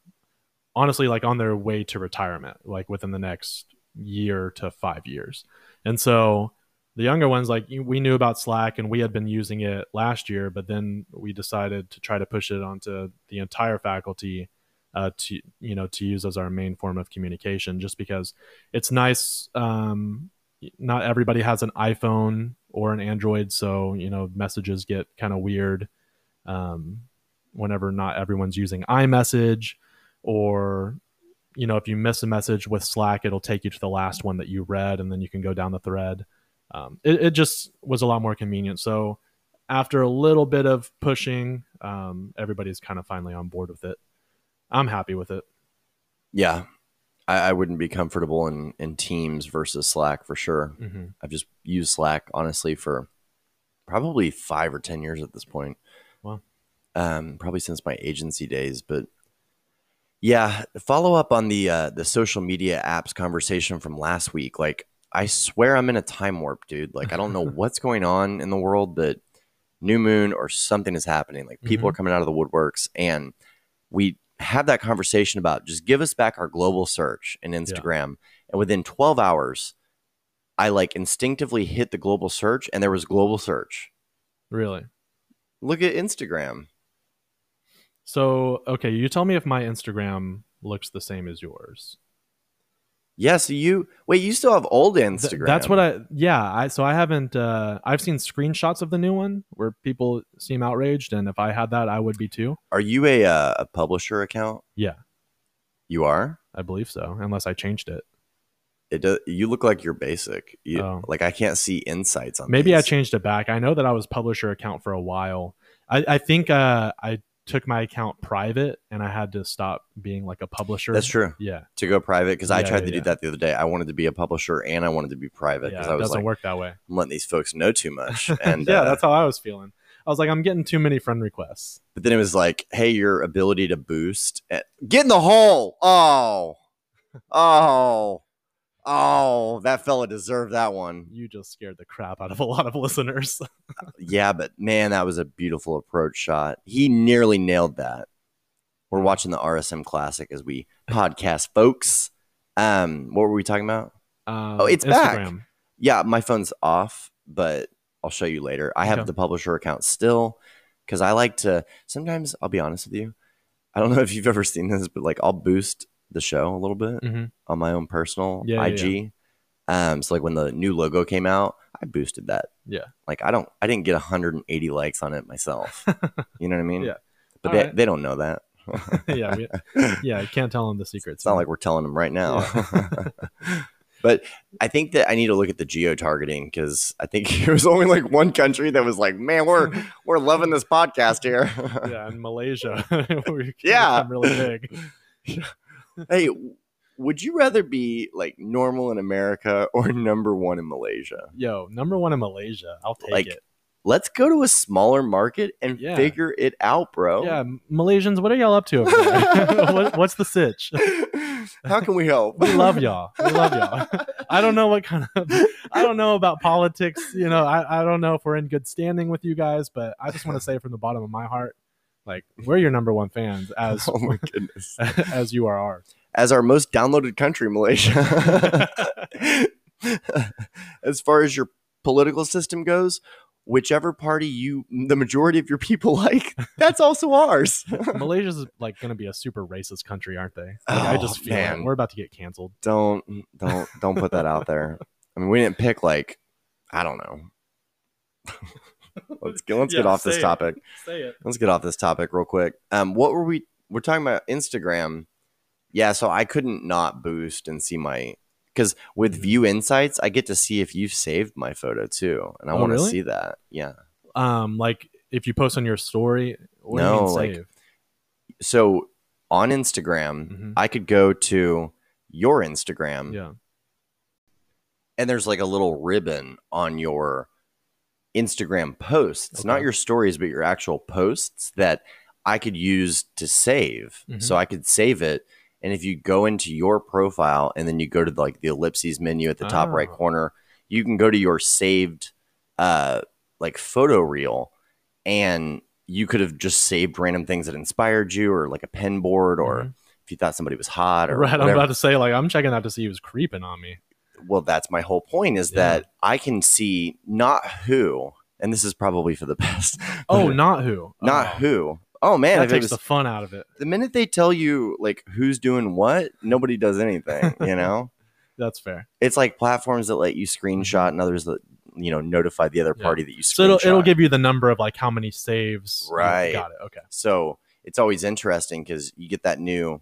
honestly like on their way to retirement, like within the next year to 5 years. And so the younger ones like we knew about Slack and we had been using it last year, but then we decided to try to push it onto the entire faculty uh, to you know to use as our main form of communication just because it's nice um, not everybody has an iPhone or an Android, so you know messages get kind of weird um, whenever not everyone's using iMessage, or you know if you miss a message with Slack, it'll take you to the last one that you read, and then you can go down the thread. Um, it, it just was a lot more convenient. So after a little bit of pushing, um, everybody's kind of finally on board with it. I'm happy with it. Yeah, I, I wouldn't be comfortable in in Teams versus Slack for sure. hmm I've just used Slack honestly for probably five or ten years at this point. Wow. Um, probably since my agency days, but yeah, follow up on the uh, the social media apps conversation from last week. Like, I swear I'm in a time warp, dude. Like, I don't know what's going on in the world, but new moon or something is happening. Like, people are coming out of the woodworks, and we have that conversation about just give us back our global search in Instagram. And within 12 hours, I like instinctively hit the global search, and there was global search. Really. Look at Instagram. So okay, you tell me if my Instagram looks the same as yours. Yeah, so you wait, you still have old Th- Instagram. that's what I yeah, I so I haven't uh I've seen screenshots of the new one where people seem outraged and if I had that I would be too. Are you a uh, a publisher account? Yeah. You are? I believe so, unless I changed it. It does you look like you're basic. You, Oh. like I can't see insights on Maybe I changed it back. I know that I was publisher account for a while. I, I think uh I took my account private and I had to stop being like a publisher. That's true. Yeah. To go private because I tried yeah, to do that the other day. I wanted to be a publisher and I wanted to be private Yeah, because it I was doesn't like, work that way. I'm letting these folks know too much. And yeah, uh, that's how I was feeling. I was like, I'm getting too many friend requests. But then it was like, hey, your ability to boost. eh, Get in the hole. Oh, oh, oh, that fella deserved that one. You just scared the crap out of a lot of listeners. Yeah, but man, that was a beautiful approach shot. He nearly nailed that. We're watching the RSM Classic as we podcast, folks. Um, what were we talking about? Um, Oh, it's back. Yeah, my phone's off, but I'll show you later. I have Okay. the publisher account still because I like to. Sometimes I'll be honest with you. I don't know if you've ever seen this, but like I'll boost the show a little bit hmm on my own personal Yeah, yeah, IG. Um, so like when the new logo came out, I boosted that. Yeah. Like I don't, I didn't get 180 likes on it myself. you know what I mean? Yeah. But All they, right. they don't know that. yeah, we, yeah. I can't tell them the secrets. It's not like we're telling them right now. but I think that I need to look at the geo targeting because I think it was only like one country that was like, "Man, we're we're loving this podcast here." yeah, in Malaysia, Yeah. really big. Hey, would you rather be like normal in America or number one in Malaysia? Yo, number one in Malaysia. I'll take Like, it. Let's go to a smaller market and Yeah. figure it out, bro. Yeah, Malaysians, what are y'all up to what, what's the sitch? How can we help? We love y'all. We love y'all. I don't know what kind of I don't know about politics. You know, I, I don't know if we're in good standing with you guys, but I just want to say from the bottom of my heart, like we're your number one fans as oh my goodness. as you are ours. As our most downloaded country, Malaysia. as far as your political system goes, whichever party you the majority of your people like, that's also ours. Malaysia's like going to be a super racist country, aren't they? Like, I Oh, just feel man. it. we're about to get canceled. don't don't don't put that out there. I mean, we didn't pick like I don't know. Let's get let's get off this say it. topic. Say it. Let's get off this topic real quick. Um, what were we? We're talking about Instagram. Yeah, so I couldn't not boost and see my because with Mhm. View Insights, I get to see if you've saved my photo too, and I Oh, want to really? see that. Yeah. Um, like if you post on your story, what No, do you mean like, save? So on Instagram, Mhm. I could go to your Instagram, Yeah. and there's like a little ribbon on your Instagram posts, not your stories, but your actual posts that I could use to save. Mhm. So I could save it. And if you go into your profile and then you go to like the ellipses menu at the top right Ah. corner, you can go to your saved uh like photo reel and you could have just saved random things that inspired you or like a pen board or Mhm. if you thought somebody was hot or Right. I'm about to say like I'm checking out to see who's creeping on me. Well that's my whole point is Yeah. that i can see not who and this is probably for the best Oh, not who. not Oh, who oh man That it takes was, the fun out of it. the minute they tell you like who's doing what nobody does anything you know That's fair. it's like platforms that let you screenshot mm-hmm. and others that you know notify the other Yeah. party that you screenshot So it'll, it'll give you the number of like how many saves. Right. Got it. Okay. so it's always interesting because you get that new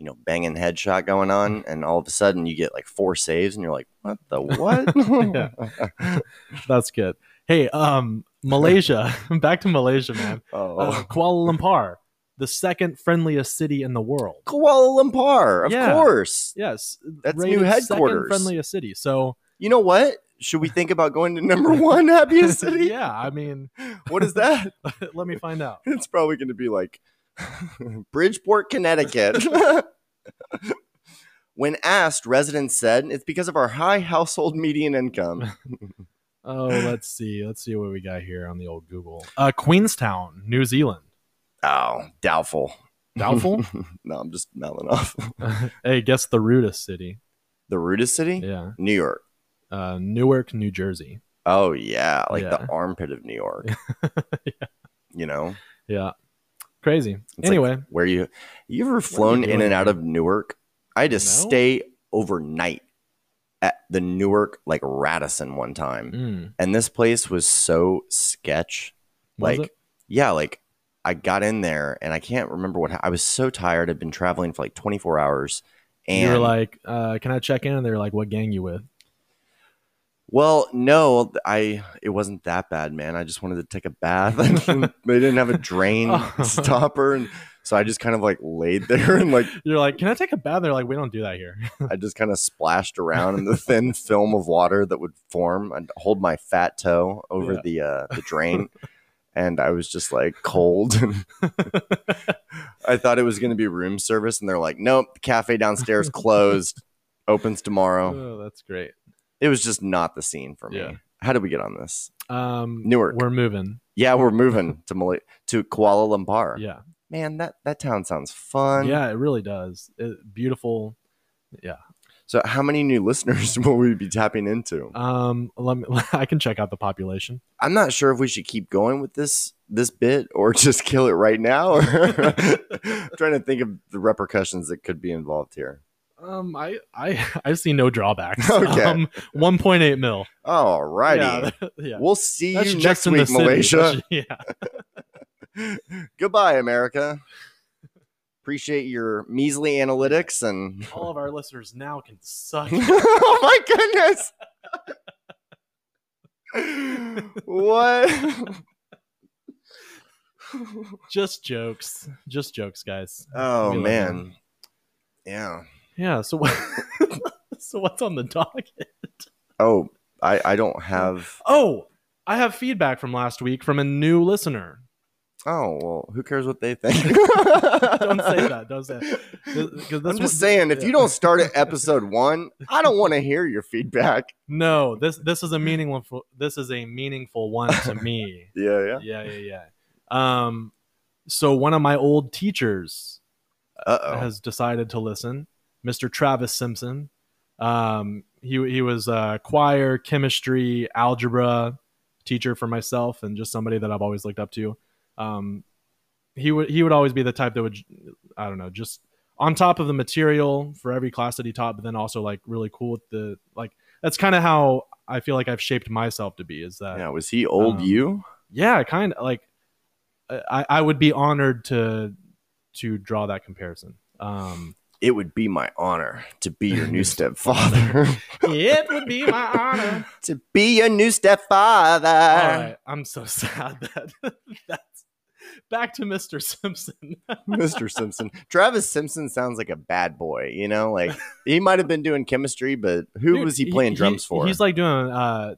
you know banging headshot going on and all of a sudden you get like four saves and you're like what the what That's good. Hey, um, Malaysia. Back to Malaysia, man. oh Uh, Kuala Lumpur, the second friendliest city in the world. Kuala Lumpur, of Yeah. course. Yes, That's new second headquarters. friendliest city. So You know what? Should we think about going to number one happiest city? yeah, I mean, What is that? let me find out. It's probably going to be like Bridgeport, Connecticut. when asked, residents said it's because of our high household median income. Oh, let's see. Let's see what we got here on the old Google. Uh, Queenstown, New Zealand. Oh, doubtful. Doubtful. no, I'm just mouthing off. hey, guess the rudest city. The rudest city? Yeah, New York. uh, Newark, New Jersey. Oh yeah, like the armpit of New York. You know, Yeah, crazy. It's like anyway, where you you ever flown in and out of Newark? I had to No? stay overnight at the Newark like Radisson one time, mm, and this place was so sketch. was like, it? yeah, like I got in there and I can't remember what I was so tired. I'd been traveling for like 24 hours, and you were like, uh, "Can I check in?" And they were like, "What gang you with?" Well, no, I it wasn't that bad, man. I just wanted to take a bath. they didn't have a drain Oh. stopper, and so I just kind of like laid there and like You're like, "Can I take a bath?" They're like, "We don't do that here." I just kind of splashed around in the thin film of water that would form. I'd hold my fat toe over Yeah. the uh, the drain, and I was just like cold. I thought it was going to be room service, and they're like, "Nope, the cafe downstairs closed. Opens tomorrow." oh, that's great. It was just not the scene for me. Yeah. How did we get on this? Um, Newark. We're moving. Yeah, we're moving to Malay- to Kuala Lumpur. Yeah, Man, that that town sounds fun. yeah, it really does. It, beautiful. Yeah. So, how many new listeners will we be tapping into? Um, let me. I can check out the population. I'm not sure if we should keep going with this this bit or just kill it right now. Or trying to think of the repercussions that could be involved here. Um, I I I see no drawbacks. Okay. Um, 1.8 mil. All righty. Yeah, that- yeah. We'll see That's you next week. Malaysia. Yeah. Goodbye, America. Appreciate your measly analytics and All of our listeners now can suck. oh my goodness. what? Just jokes. Just jokes, guys. Oh man. Yeah. Yeah. So so what's on the docket? Oh, I I don't have Oh, I have feedback from last week from a new listener. Oh, well, who cares what they think? Don't say that. Don't say that. I'm just saying, if you don't start at episode one, I don't want to hear your feedback. No, this this is a meaningful. This is a meaningful one to me. Yeah, yeah. yeah, yeah, yeah. Um, so one of my old teachers Uh oh. has decided to listen, Mr. Travis Simpson. Um, he he was a choir, chemistry, algebra teacher for myself, and just somebody that I've always looked up to. Um, he would he would always be the type that would I don't know just on top of the material for every class that he taught, but then also like really cool with the like. That's kind of how I feel like I've shaped myself to be. Is that Yeah, was he old um, you? yeah kind of like I, I would be honored to to draw that comparison um It would be my honor to be your new stepfather. it would be my honor to be your new stepfather. all right i'm so sad that that's back to mr simpson Mr. Simpson. Travis Simpson sounds like a bad boy, you know? Like he might have been doing chemistry, but who Dude, was he playing drums for? he's like doing uh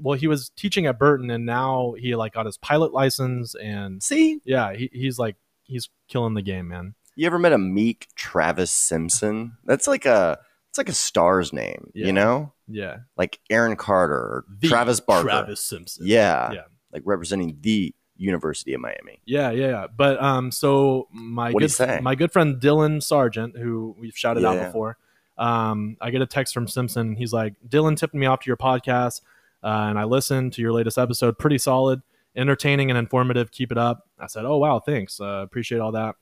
well he was teaching at burton and now he like got his pilot license and See, yeah he, he's like he's killing the game man you ever met a meek Travis Simpson? That's like a it's like a star's name, Yeah. you know? yeah Like Aaron Carter or The Travis Barker. travis simpson Yeah. Yeah. Like representing the University of Miami. Yeah, yeah, yeah. But um, so my What'd good my good friend Dylan Sargent, who we've shouted out before, um, I get a text from Simpson. He's like, Dylan tipped me off to your podcast, uh, and I listened to your latest episode. Pretty solid, entertaining, and informative. Keep it up. I said, Oh wow, thanks. Uh, appreciate all that.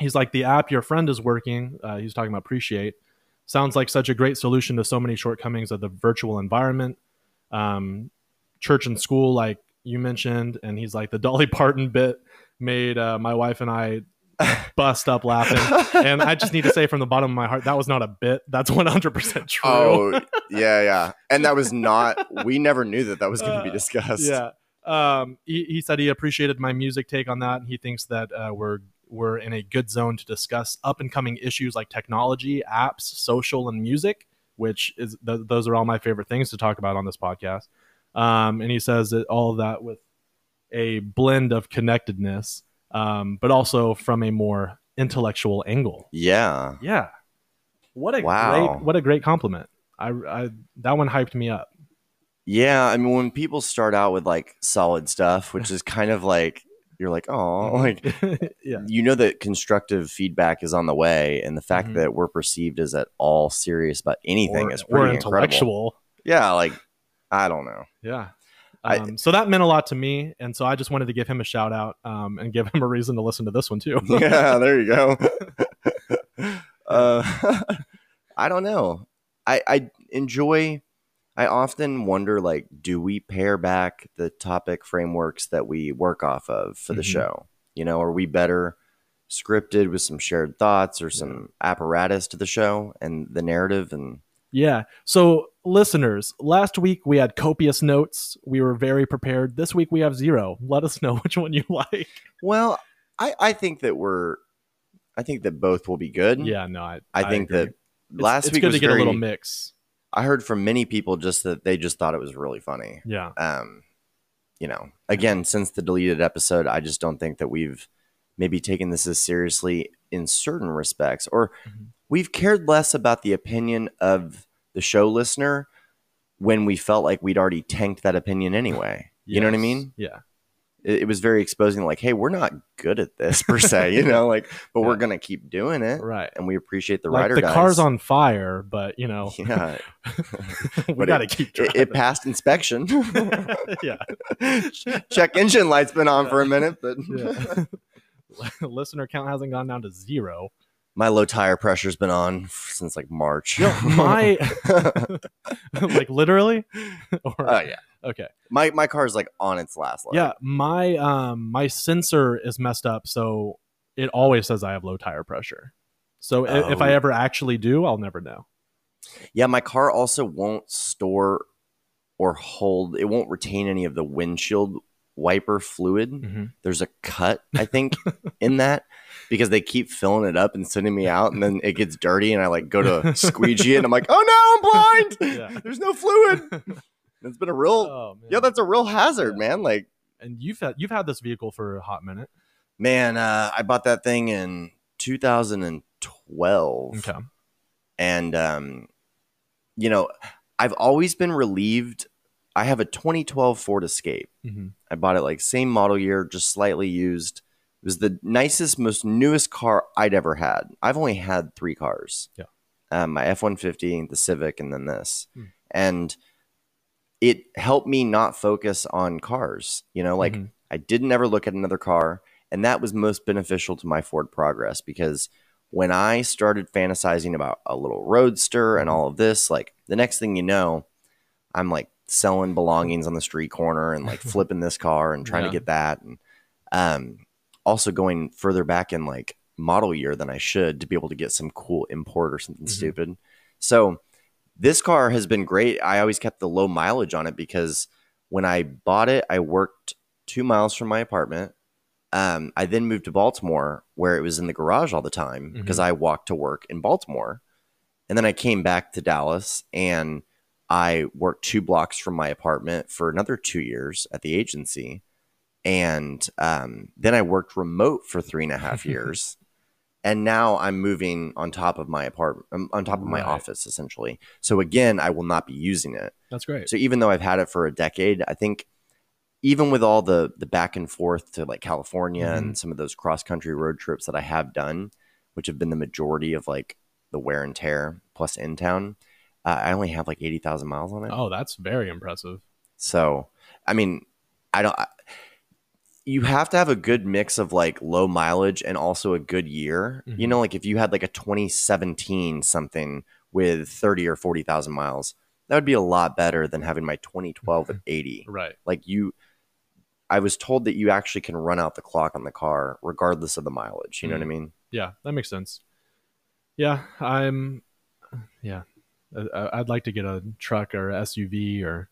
He's like, the app your friend is working. Uh, he's talking about appreciate. Sounds like such a great solution to so many shortcomings of the virtual environment. Um, church and school, like you mentioned, and he's like the Dolly Parton bit made uh, my wife and I bust up laughing. And I just need to say from the bottom of my heart, that was not a bit. That's 100% true. Oh, yeah, yeah. And that was not, we never knew that that was going to be Uh, discussed. yeah. Um, he, he said he appreciated my music take on that. And he thinks that uh, we're we're in a good zone to discuss up and coming issues like technology, apps, social, and music, which is th- those are all my favorite things to talk about on this podcast. Um, and he says that all of that with a blend of connectedness, um, but also from a more intellectual angle. Yeah. Yeah. What a Wow. great what a great compliment. I, I that one hyped me up. Yeah. I mean, when people start out with like solid stuff, which is kind of like, you're like, oh, like, yeah. you know that constructive feedback is on the way. And the fact Mhm. that we're perceived as at all serious about anything or, is pretty incredible. intellectual. Yeah. Like, I don't know. Yeah. I- Um, so that meant a lot to me, and so I just wanted to give him a shout out um, and give him a reason to listen to this one too. yeah, there you go. uh, I don't know. I, I enjoy. I often wonder, like, do we pare back the topic frameworks that we work off of for the Mhm. show? You know, are we better scripted with some shared thoughts or some apparatus to the show and the narrative? And yeah. So listeners, last week we had copious notes. We were very prepared. This week we have zero. Let us know which one you like. well, I, I think that we're. I think that both will be good. Yeah. No, I. I think agree. that It's- last it's week good was to get very. a little mix. I heard from many people just that they just thought it was really funny. Yeah. Um, you know, again, since the deleted episode, I just don't think that we've maybe taken this as seriously in certain respects, or Mhm. we've cared less about the opinion of the show listener when we felt like we'd already tanked that opinion anyway. You know what I mean? Yeah. It, it was very exposing. Like, hey, we're not good at this per se, you know, like, but we're gonna keep doing it, right. and we appreciate the like rider the guys. car's on fire, but you know, Yeah, we But got to it- keep it, driving. it passed inspection. yeah. Check engine light's been on for a minute, but Yeah. Listener count hasn't gone down to zero. My low tire pressure's been on since like March. Yo, my like literally. or, Oh yeah, Okay. my my car's like on its last leg. Yeah, my um my sensor is messed up, so it always says I have low tire pressure. So i if I Oh. ever actually do, I'll never know. Yeah, my car also won't store or hold. It won't retain any of the windshield wiper fluid. Mm-hmm. There's a cut, I think, in that because they keep filling it up and sending me out, and then it gets dirty, and I like go to squeegee it, and I'm like, oh no, I'm blind. Yeah. There's no fluid. It's been a real, oh yeah, that's a real hazard, Yeah. man. Like, and you've had you've had this vehicle for a hot minute. man, uh, I bought that thing in 2012. Okay. and um, you know, I've always been relieved. I have a 2012 Ford Escape. hmm I bought it like same model year, just slightly used. It was the nicest, most newest car I'd ever had. I've only had three cars. Yeah. Um, my F one fifty, the Civic, and then this, Hmm. and it helped me not focus on cars. You know, like Mhm. I didn't ever look at another car, and that was most beneficial to my Ford Progress because when I started fantasizing about a little roadster and all of this, like the next thing you know, I'm like selling belongings on the street corner and like flipping this car and trying Yeah. to get that, and um, also going further back in like model year than I should to be able to get some cool import or something Mhm. stupid. So this car has been great. I always kept the low mileage on it because when I bought it, I worked two miles from my apartment. Um, I then moved to Baltimore where it was in the garage all the time because I walked to work in Baltimore. And then I came back to Dallas and I worked two blocks from my apartment for another two years at the agency. And um, then I worked remote for three and a half years. and now I'm moving on top of my apartment, um, on top of my Right. office, essentially. So again, I will not be using it. That's great. So even though I've had it for a decade, I think even with all the the back and forth to like California and some of those cross country road trips that I have done, which have been the majority of like the wear and tear plus in town, uh, I only have like eighty thousand miles on it. oh, that's very impressive. So I mean, I don't. I, you have to have a good mix of like low mileage and also a good year. You Mhm. know, like if you had like a 2017 something with 30 or 40,000 miles, that would be a lot better than having my 2012 at 80. Right. Like you, I was told that you actually can run out the clock on the car regardless of the mileage. You know what I mean? Yeah, that makes sense. Yeah, I'm. Yeah, I, I'd like to get a truck or SUV or.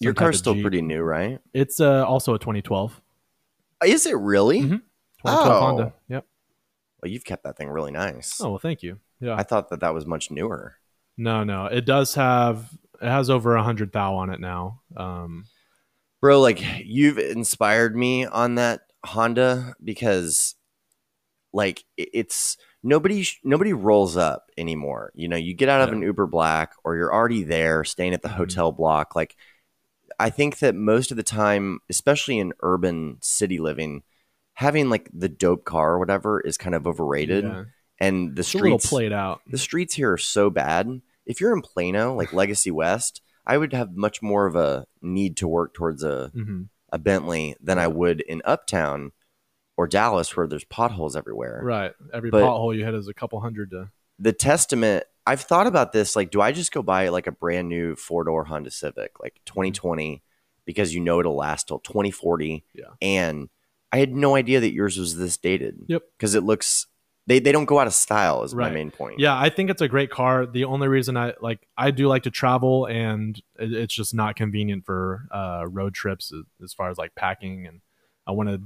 Your car's still Jeep. pretty new, right? It's uh, also a 2012. Is it really? Mhm. Oh. Honda. Yep. Well, you've kept that thing really nice. Oh well, thank you. Yeah. I thought that that was much newer. no, no, it does have. It has over a hundred thou on it now. Um, Bro, like you've inspired me on that Honda because like it's nobody nobody rolls up anymore. You know, you get out of Yeah. an Uber Black or you're already there staying at the Mhm. hotel block like I think that most of the time, especially in urban city living, having like the dope car or whatever is kind of overrated yeah. and the It's streets played out. the streets here are so bad. If you're in Plano, like Legacy West, I would have much more of a need to work towards a, hmm a Bentley than I would in Uptown or Dallas, where there's potholes everywhere. Right. Every But- pothole you hit is a couple hundred to. The Testament, I've thought about this. Like, do I just go buy like a brand new four door Honda Civic, like 2020, because you know it'll last till 2040? Yeah. And I had no idea that yours was this dated. Yep. Because it looks, they, they don't go out of style, is my main point. Yeah, I think it's a great car. The only reason I like, I do like to travel, and it- it's just not convenient for uh, road trips as, as far as like packing. And I want to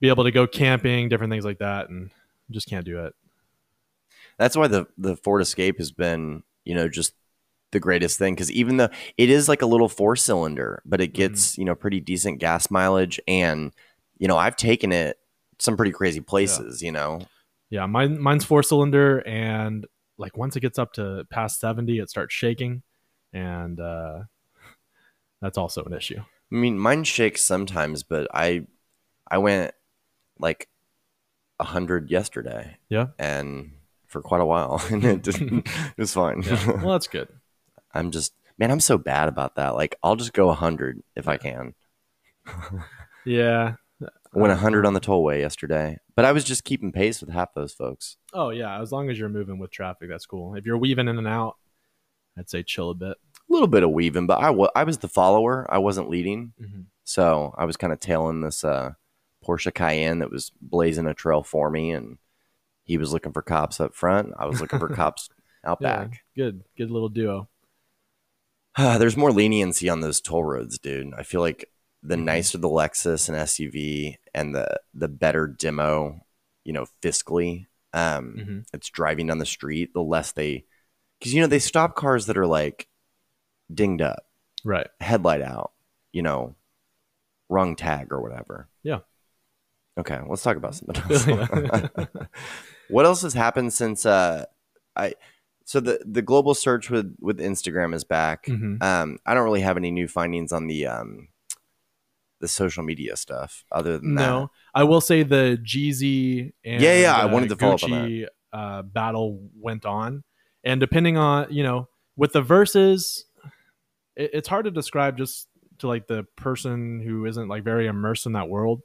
be able to go camping, different things like that, and just can't do it. That's why the the Ford Escape has been you know just the greatest thing because even though it is like a little four cylinder, but it gets you know pretty decent gas mileage, and you know I've taken it some pretty crazy places. You know, Yeah, mine mine's four cylinder, and like once it gets up to past seventy, it starts shaking, and uh, that's also an issue. I mean, mine shakes sometimes, but I I went like a hundred yesterday. Yeah. and for quite a while, and it didn't. it was fine. Yeah. Well, that's good. I'm just man, I'm so bad about that. Like, I'll just go a hundred if I can. Yeah. Went a hundred on the tollway yesterday, but I was just keeping pace with half those folks. Oh yeah. As long as you're moving with traffic, that's cool. If you're weaving in and out, I'd say chill a bit. A little bit of weaving, but I wa- I was the follower. I wasn't leading. Mhm. So I was kind of tailing this uh, Porsche Cayenne that was blazing a trail for me, and he was looking for cops up front. I was looking for cops out Yeah. back. Good. Good little duo. There's more leniency on those toll roads, dude. I feel like the Mhm. nicer the Lexus and SUV, and the the better demo, you know, fiscally, um, hmm it's driving down the street, the less they, because you know they stop cars that are like dinged up. Right. headlight out, you know, wrong tag or whatever. Yeah. Okay, let's talk about something else. what else has happened since uh I so the the global search with with Instagram is back. hmm Um I don't really have any new findings on the um the social media stuff other than that. No, I will say the Jeezy and Yeah, yeah, I uh, wanted to follow up on Gucci uh, battle went on, and depending on you know with the verses, it, it's hard to describe just to like the person who isn't like very immersed in that world.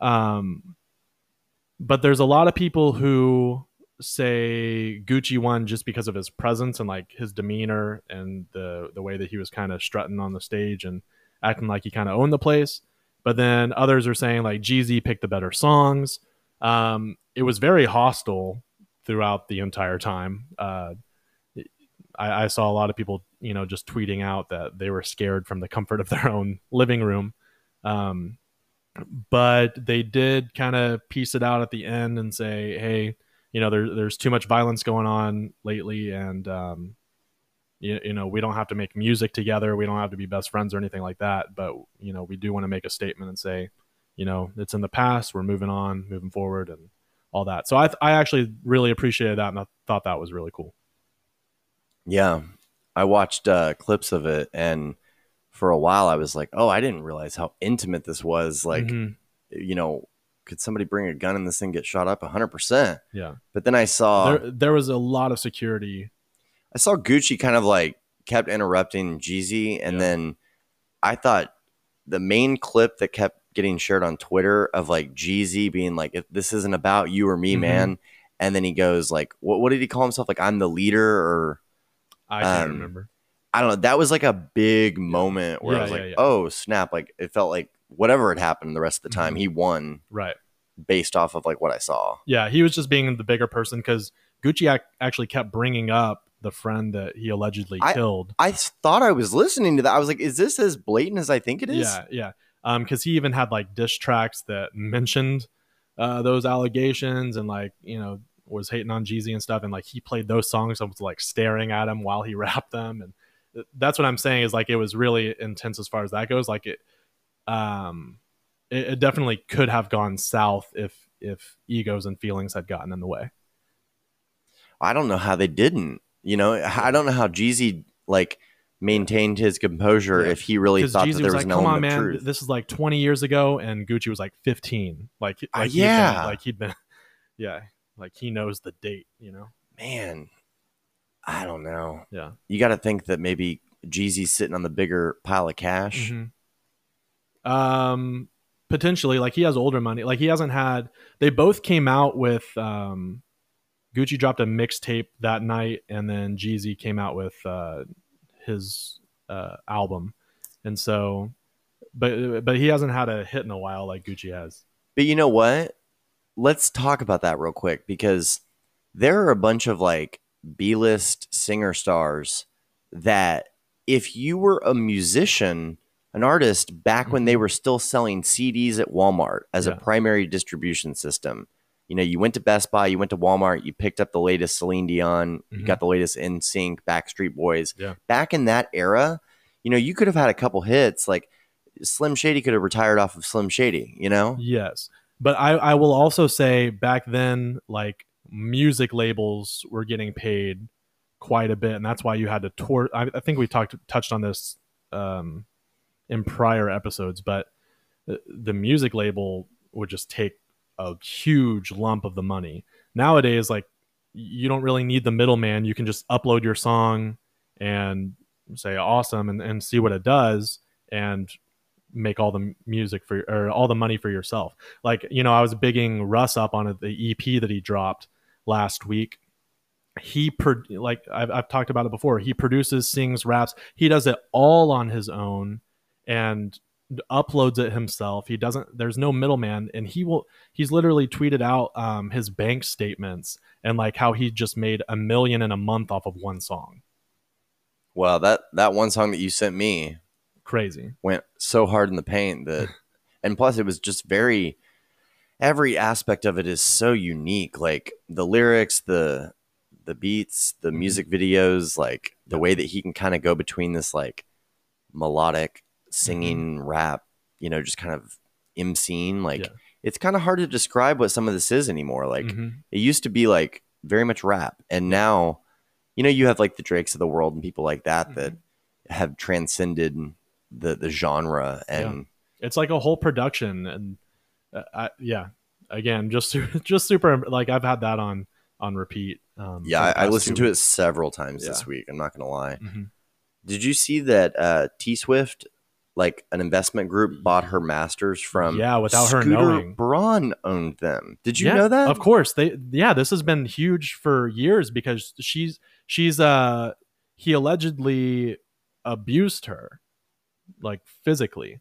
Um, but there's a lot of people who say Gucci won just because of his presence and like his demeanor and the the way that he was kind of strutting on the stage and acting like he kind of owned the place. But then others are saying like Jeezy picked the better songs. Um, it was very hostile throughout the entire time. Uh, I, I saw a lot of people, you know, just tweeting out that they were scared from the comfort of their own living room. Um, but they did kind of piece it out at the end and say, "Hey, you know, there, there's too much violence going on lately, and um, you, you know, we don't have to make music together. We don't have to be best friends or anything like that. But you know, we do want to make a statement and say, you know, it's in the past. We're moving on, moving forward, and all that. So I, I actually really appreciated that, and I thought that was really cool. Yeah. I watched uh clips of it and for a while I was like, "Oh, I didn't realize how intimate this was." Like, Mhm. you know, could somebody bring a gun and this thing get shot up 100%? yeah, But then I saw there, there was a lot of security. I saw Gucci kind of like kept interrupting Jeezy, and Yeah. then I thought the main clip that kept getting shared on Twitter of like Jeezy being like, "If this isn't about you or me, Mhm. man," and then he goes like, "What? What did he call himself? Like, I'm the leader?" Or I can't Um, remember. I don't know. That was like a big moment where I was yeah, like, yeah. "Oh snap!" Like it felt like whatever had happened the rest of the time, Mhm. he won Right. based off of like what I saw. Yeah, he was just being the bigger person because Gucci ac- actually kept bringing up the friend that he allegedly I- killed. I thought I was listening to that. I was like, "Is this as blatant as I think it is?" Yeah, yeah. Um, because he even had like diss tracks that mentioned uh those allegations and like you know was hating on Jeezy and stuff, and like he played those songs and was like staring at him while he rapped them, and that's what I'm saying is like it was really intense as far as that goes. Like it, um, it, it definitely could have gone south if if egos and feelings had gotten in the way. I don't know how they didn't. You know, I don't know how Jeezy like maintained his composure Yeah. if he really thought Jeezy that there was was, like, an "Come on, man, truth. this is like 20 years ago," and Gucci was like 15. Like, like Uh, he'd been- yeah. like he'd been, yeah, like he knows the date, you know? Man, I don't know. Yeah. You got to think that maybe Jeezy's sitting on the bigger pile of cash. Mhm. Um, potentially, like he has older money. Like he hasn't had. They both came out with. Um, Gucci dropped a mixtape that night, and then Jeezy came out with uh, his uh, album, and so, but but he hasn't had a hit in a while like Gucci has. But you know what? Let's talk about that real quick because there are a bunch of like B list singer stars that if you were a musician, an artist back when they were still selling CDs at Walmart as Yeah. a primary distribution system, you know, you went to Best Buy, you went to Walmart, you picked up the latest Celine Dion, you Mhm. got the latest NSYNC, Backstreet Boys. Yeah. Back in that era, you know, you could have had a couple hits like Slim Shady could have retired off of Slim Shady, you know? Yes. But I, I will also say back then, like music labels were getting paid quite a bit, and that's why you had to tour. I, I think we talked touched on this um, in prior episodes, but the, the music label would just take a huge lump of the money. Nowadays, like you don't really need the middleman. You can just upload your song and say awesome and, and see what it does and make all the music for or all the money for yourself. Like, you know, I was bigging Russ up on the EP that he dropped last week. He pro- like I've, I've talked about it before. He produces, sings, raps. He does it all on his own and uploads it himself. He doesn't. There's no middleman, and he will. He's literally tweeted out um, his bank statements and like how he just made a million in a month off of one song. Well, that that one song that you sent me Crazy. went so hard in the paint that, and plus it was just very. Every aspect of it is so unique. Like the lyrics, the the beats, the mm-hmm. music videos, like the way that he can kind of go between this like melodic singing mm-hmm. rap, you know, just kind of emceeing. Like Yeah. it's kind of hard to describe what some of this is anymore. Like Mhm. it used to be like very much rap, and now, you know, you have like the Drakes of the world and people like that that mm-hmm. have transcended the the genre and It's like a whole production, and uh, I, yeah, again, just just super. Like I've had that on on repeat. Um, yeah, I, I listened to it several times Yeah. this week. I'm not gonna lie. hmm Did you see that uh, T Swift, like an investment group, bought her masters from? Yeah, without her Scooter knowing. Braun owned them. Did you yeah, know that? Of course, they. Yeah, this has been huge for years because she's she's uh he allegedly abused her, like physically.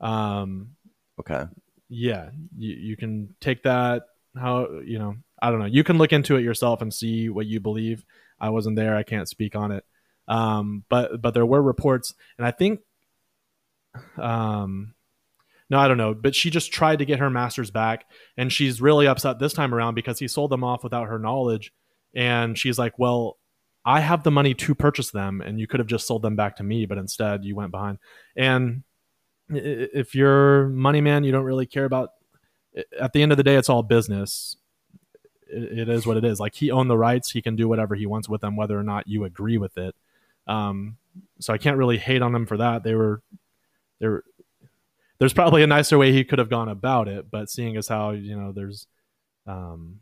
Um, Okay. Yeah you, you can take that how you know i don't know. You can look into it yourself and see what you believe. I wasn't there. I can't speak on it. Um but but there were reports and i think um no i don't know but she just tried to get her masters back and she's really upset this time around because he sold them off without her knowledge and she's like well i have the money to purchase them and you could have just sold them back to me but instead you went behind. And if you're money man you don't really care about at the end of the day it's all business. It, it is what it is. Like he owned the rights. He can do whatever he wants with them whether or not you agree with it. Um so i can't really hate on them for that. They were they were there's probably a nicer way he could have gone about it but seeing as how you know there's um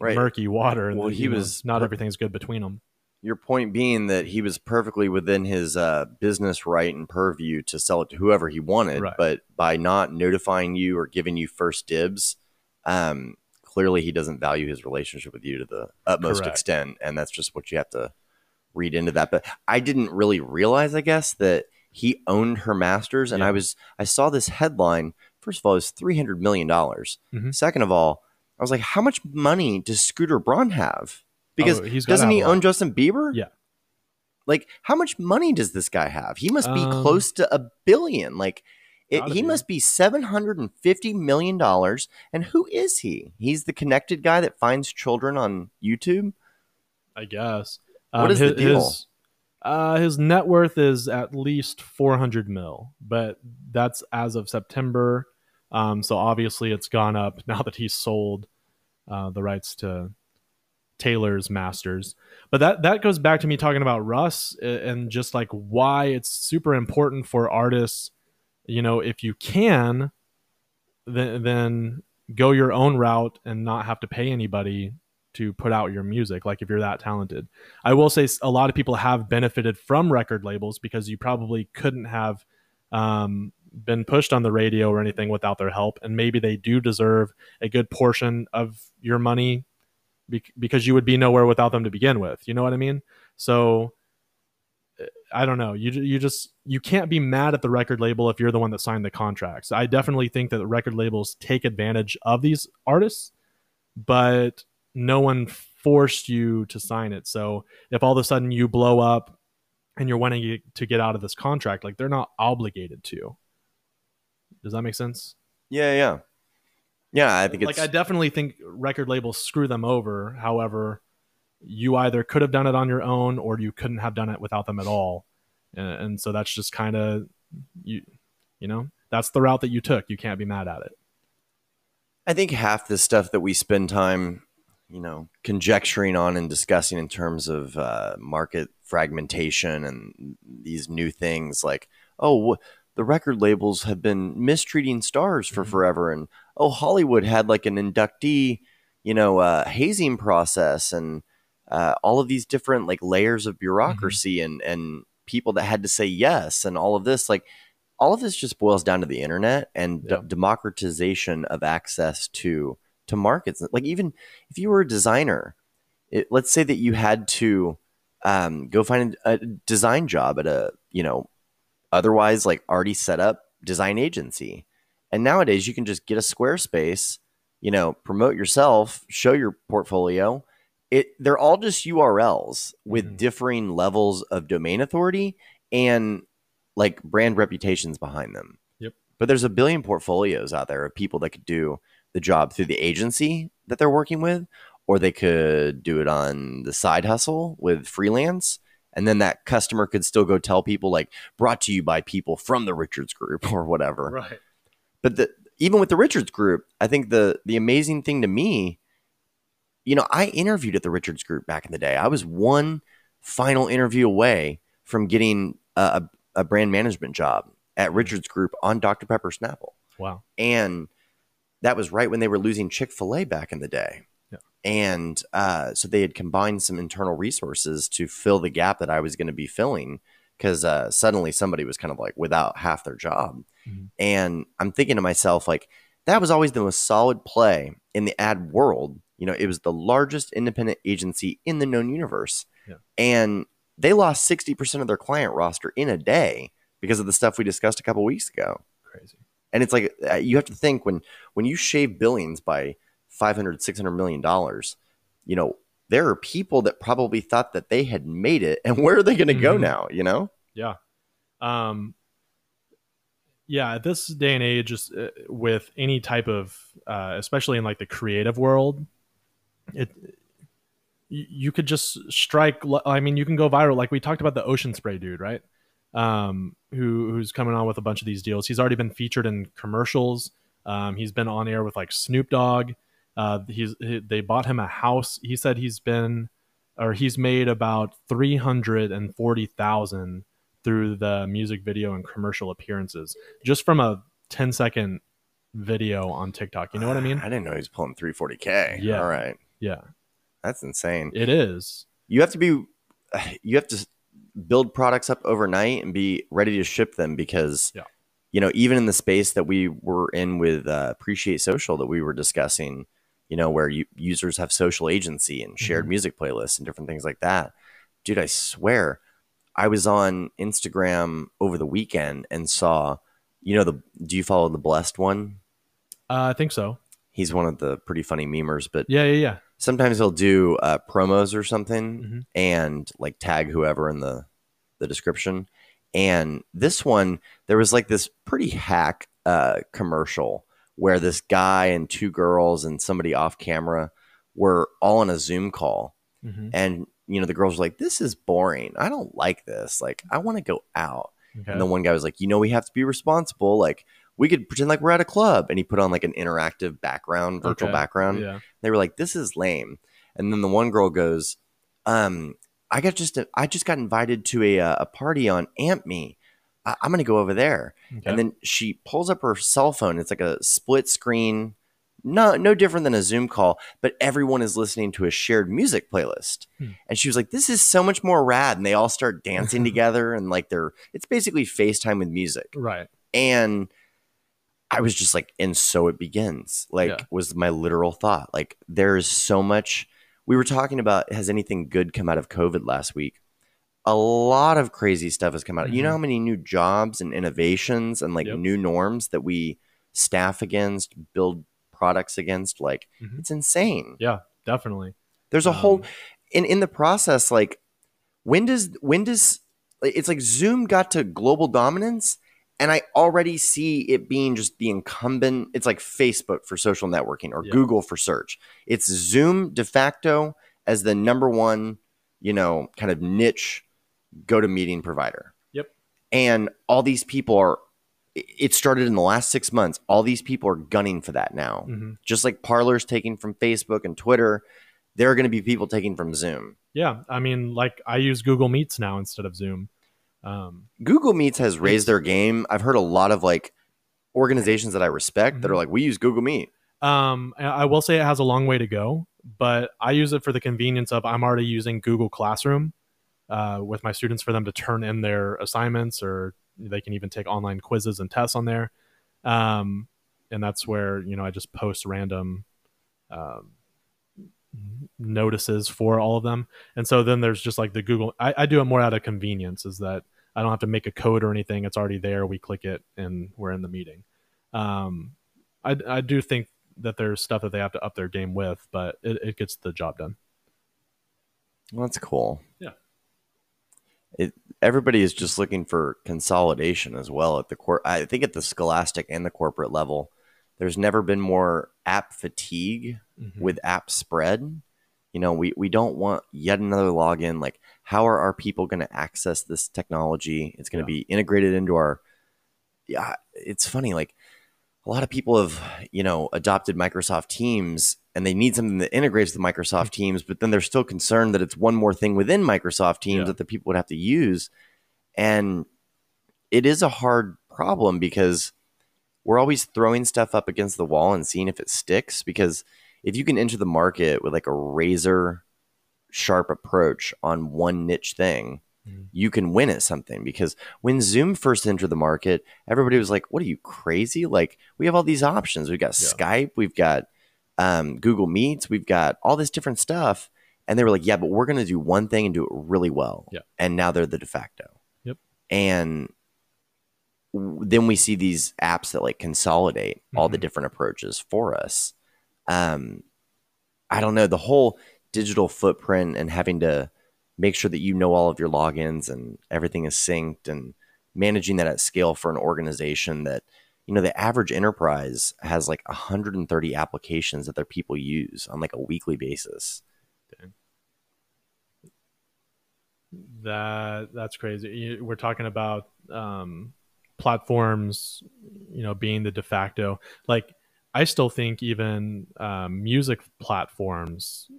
Right. murky water and Well, he you know, was not everything's good between them Your point being that he was perfectly within his uh, business right and purview to sell it to whoever he wanted, Right. but by not notifying you or giving you first dibs, um, clearly he doesn't value his relationship with you to the utmost Correct. extent, and that's just what you have to read into that. But I didn't really realize, I guess, that he owned her masters, and Yeah. I was I saw this headline. First of all, it was three hundred million dollars. Mhm. Second of all, I was like, how much money does Scooter Braun have? Because Oh, he's doesn't he own Justin Bieber? Yeah. Like, how much money does this guy have? He must be Um, close to a billion. Like, it, he be. must be seven hundred and fifty million dollars. And who is he? He's the connected guy that finds children on YouTube. I guess. What is the his, deal? His, uh, his net worth is at least 400 mil, but that's as of September. Um, so obviously it's gone up now that he's sold uh, the rights to Taylor's Masters. But that that goes back to me talking about Russ and just like why it's super important for artists. You know, if you can, then then go your own route and not have to pay anybody to put out your music like if you're that talented i will say a lot of people have benefited from record labels because you probably couldn't have um, been pushed on the radio or anything without their help and maybe they do deserve a good portion of your money because you would be nowhere without them to begin with you know what i mean so i don't know you, you just you can't be mad at the record label if you're the one that signed the contracts i definitely think that the record labels take advantage of these artists but no one forced you to sign it. So if all of a sudden you blow up and you're wanting to get out of this contract, like they're not obligated to. Does that make sense? Yeah, yeah, yeah. I think it's like I definitely think record labels screw them over. However, you either could have done it on your own or you couldn't have done it without them at all. And, and so that's just kind of you you know, that's the route that you took. You can't be mad at it. I think half the stuff that we spend time, you know, conjecturing on and discussing in terms of uh, market fragmentation and these new things, like, oh, the record labels have been mistreating stars for Mhm. forever, and oh, Hollywood had like an inductee, you know, uh, hazing process, and uh, all of these different like layers of bureaucracy and and people that had to say yes, and all of this, like all of this just boils down to the internet and d- democratization of access to to markets. Like even if you were a designer, it, let's say that you had to um, go find a, a design job at a you know otherwise like already set up design agency, and nowadays you can just get a Squarespace, you know, promote yourself, show your portfolio. It they're all just URLs with Mhm. differing levels of domain authority and like brand reputations behind them. Yep. But there's a billion portfolios out there of people that could do the job through the agency that they're working with, or they could do it on the side hustle with freelance. And then that customer could still go tell people like brought to you by people from the Richards group or whatever. Right. But the, even with the Richards group, I think the the amazing thing to me, you know, I interviewed at the Richards group back in the day. I was one final interview away from getting a, a, a brand management job at Richards Group on Dr. Pepper Snapple. Wow. And that was right when they were losing Chick fil A back in the day. Yeah. And uh, so they had combined some internal resources to fill the gap that I was going to be filling because uh, suddenly somebody was kind of like without half their job. Mhm. And I'm thinking to myself, like, that was always the most solid play in the ad world. You know, it was the largest independent agency in the known universe. Yeah. And they lost 60% of their client roster in a day because of the stuff we discussed a couple weeks ago Crazy. and it's like uh, you have to think when when you shave billions by 500 600 million dollars you know there are people that probably thought that they had made it and where are they going to go Mhm. now you know Yeah. Um, yeah, at this day and age, just uh, with any type of, uh, especially in like the creative world, it you, could just strike. I mean, you can go viral. Like we talked about the Ocean Spray dude, right? Um, who who's coming on with a bunch of these deals. He's already been featured in commercials. Um, he's been on air with like Snoop Dogg. Uh, he's he, they bought him a house. He said he's been or he's made about 340,000 through the music video and commercial appearances just from a 10 second video on TikTok. You know what I mean? i didn't know he was pulling 340k Yeah. all right Yeah, that's insane it is. you have to be you have to build products up overnight and be ready to ship them because Yeah. you know even in the space that we were in with uh, appreciate social that we were discussing you know where you, users have social agency and shared Mhm. music playlists and different things like that dude i swear i was on instagram over the weekend and saw you know the do you follow the blessed one Uh, I think so. he's one of the pretty funny memers but Yeah, yeah, yeah. sometimes he'll do uh, promos or something Mhm. and like tag whoever in the the description and this one there was like this pretty hack uh, commercial where this guy and two girls and somebody off camera were all on a zoom call Mhm. and you know the girls were like this is boring i don't like this like i want to go out Okay. and the one guy was like, you know, we have to be responsible. Like, we could pretend like we're at a club. And he put on like an interactive background, virtual Okay. background. yeah. They were like, this is lame. And then the one girl goes, um, I got just, I just got invited to a, uh, a party on AmpMe. I- I'm going to go over there. Okay. And then she pulls up her cell phone. It's like a split screen, no, no different than a Zoom call, but everyone is listening to a shared music playlist. Hmm. And she was like, "This is so much more rad." And they all start dancing together, and like they're, it's basically FaceTime with music. right. And I was just like, and so it begins. Like, Yeah. was my literal thought. Like, there is so much. We were talking about has anything good come out of COVID last week? A lot of crazy stuff has come out. You know Mhm. how many new jobs and innovations and like Yep. new norms that we staff against, build products against? Like, Mhm. it's insane. Yeah, definitely. There's a whole Um, in in the process. Like, when does when does it's like Zoom got to global dominance, and I already see it being just the incumbent. It's like Facebook for social networking or Yeah. Google for search. It's Zoom de facto as the number one, you know, kind of niche go to meeting provider. Yep. And all these people are. It- started in the last six months. All these people are gunning for that now mhm. just like Parler's taking from Facebook and Twitter, there are going to be people taking from Zoom. Yeah, I mean, like I use Google Meets now instead of Zoom. Um, Google Meets has raised their game. I've heard a lot of like organizations that I respect that are Mhm. like, we use Google Meet. Um, I I will say it has a long way to go, but I use it for the convenience of I'm already using Google Classroom uh, with my students for them to turn in their assignments, or they can even take online quizzes and tests on there. Um, and that's where you know I just post random um, notices for all of them. And so then there's just like the Google. I, I do it more out of convenience, is that I don't have to make a code or anything. It's already there. We click it, and we're in the meeting. Um, I, I do think that there's stuff that they have to up their game with, but it, it gets the job done. Well, that's cool. Yeah. It everybody is just looking for consolidation as well at the cor- I think at the scholastic and the corporate level. There's never been more app fatigue Mm-hmm. with app spread. You know, we, we don't want yet another login. Like, how are our people going to access this technology? It's going to Yeah. be integrated into our. Yeah, it's funny. Like, a lot of people have, you know, adopted Microsoft Teams and they need something that integrates the Microsoft Teams, but then they're still concerned that it's one more thing within Microsoft Teams Yeah. that the people would have to use. And it is a hard problem because we're always throwing stuff up against the wall and seeing if it sticks. Because if you can enter the market with like a razor sharp approach on one niche thing, Mhm. you can win at something. Because when Zoom first entered the market, everybody was like, What are you crazy? Like, we have all these options. We've got Yeah. Skype, we've got um, Google Meets, we've got all this different stuff. And they were like, Yeah, but we're going to do one thing and do it really well. Yeah. And now they're the de facto. Yep. And then we see these apps that like consolidate all the Mhm. different approaches for us. Um, I don't know the whole digital footprint and having to make sure that you know all of your logins and everything is synced and managing that at scale for an organization that you know the average enterprise has like 130 applications that their people use on like a weekly basis. That that's crazy. We're talking about um, platforms, you know, being the de facto. Like, I still think even um, music platforms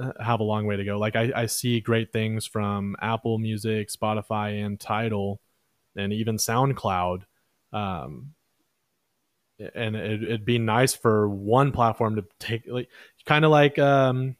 uh, have a long way to go. Like, I, I see great things from Apple Music, Spotify, and Tidal, and even SoundCloud. Um, and it, it'd be nice for one platform to take, like, kind of like um,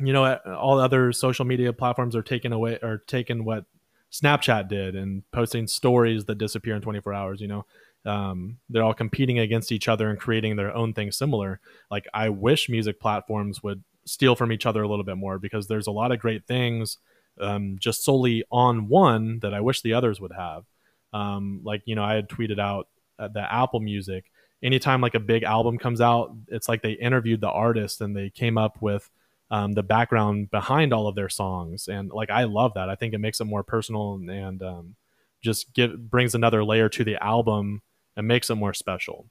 you know all other social media platforms are taking away or taking what snapchat did and posting stories that disappear in 24 hours you know? Um, they're all competing against each other and creating their own thing similar. Like i wish music platforms would steal from each other a little bit more because there's a lot of great things um, just solely on one that i wish the others would have. Um, like you know i had tweeted out uh, that apple music anytime like a big album comes out it's like they interviewed the artist and they came up with um, the background behind all of their songs. And like i love that. I think it makes it more personal and, and um, just give brings another layer to the album and makes it more special.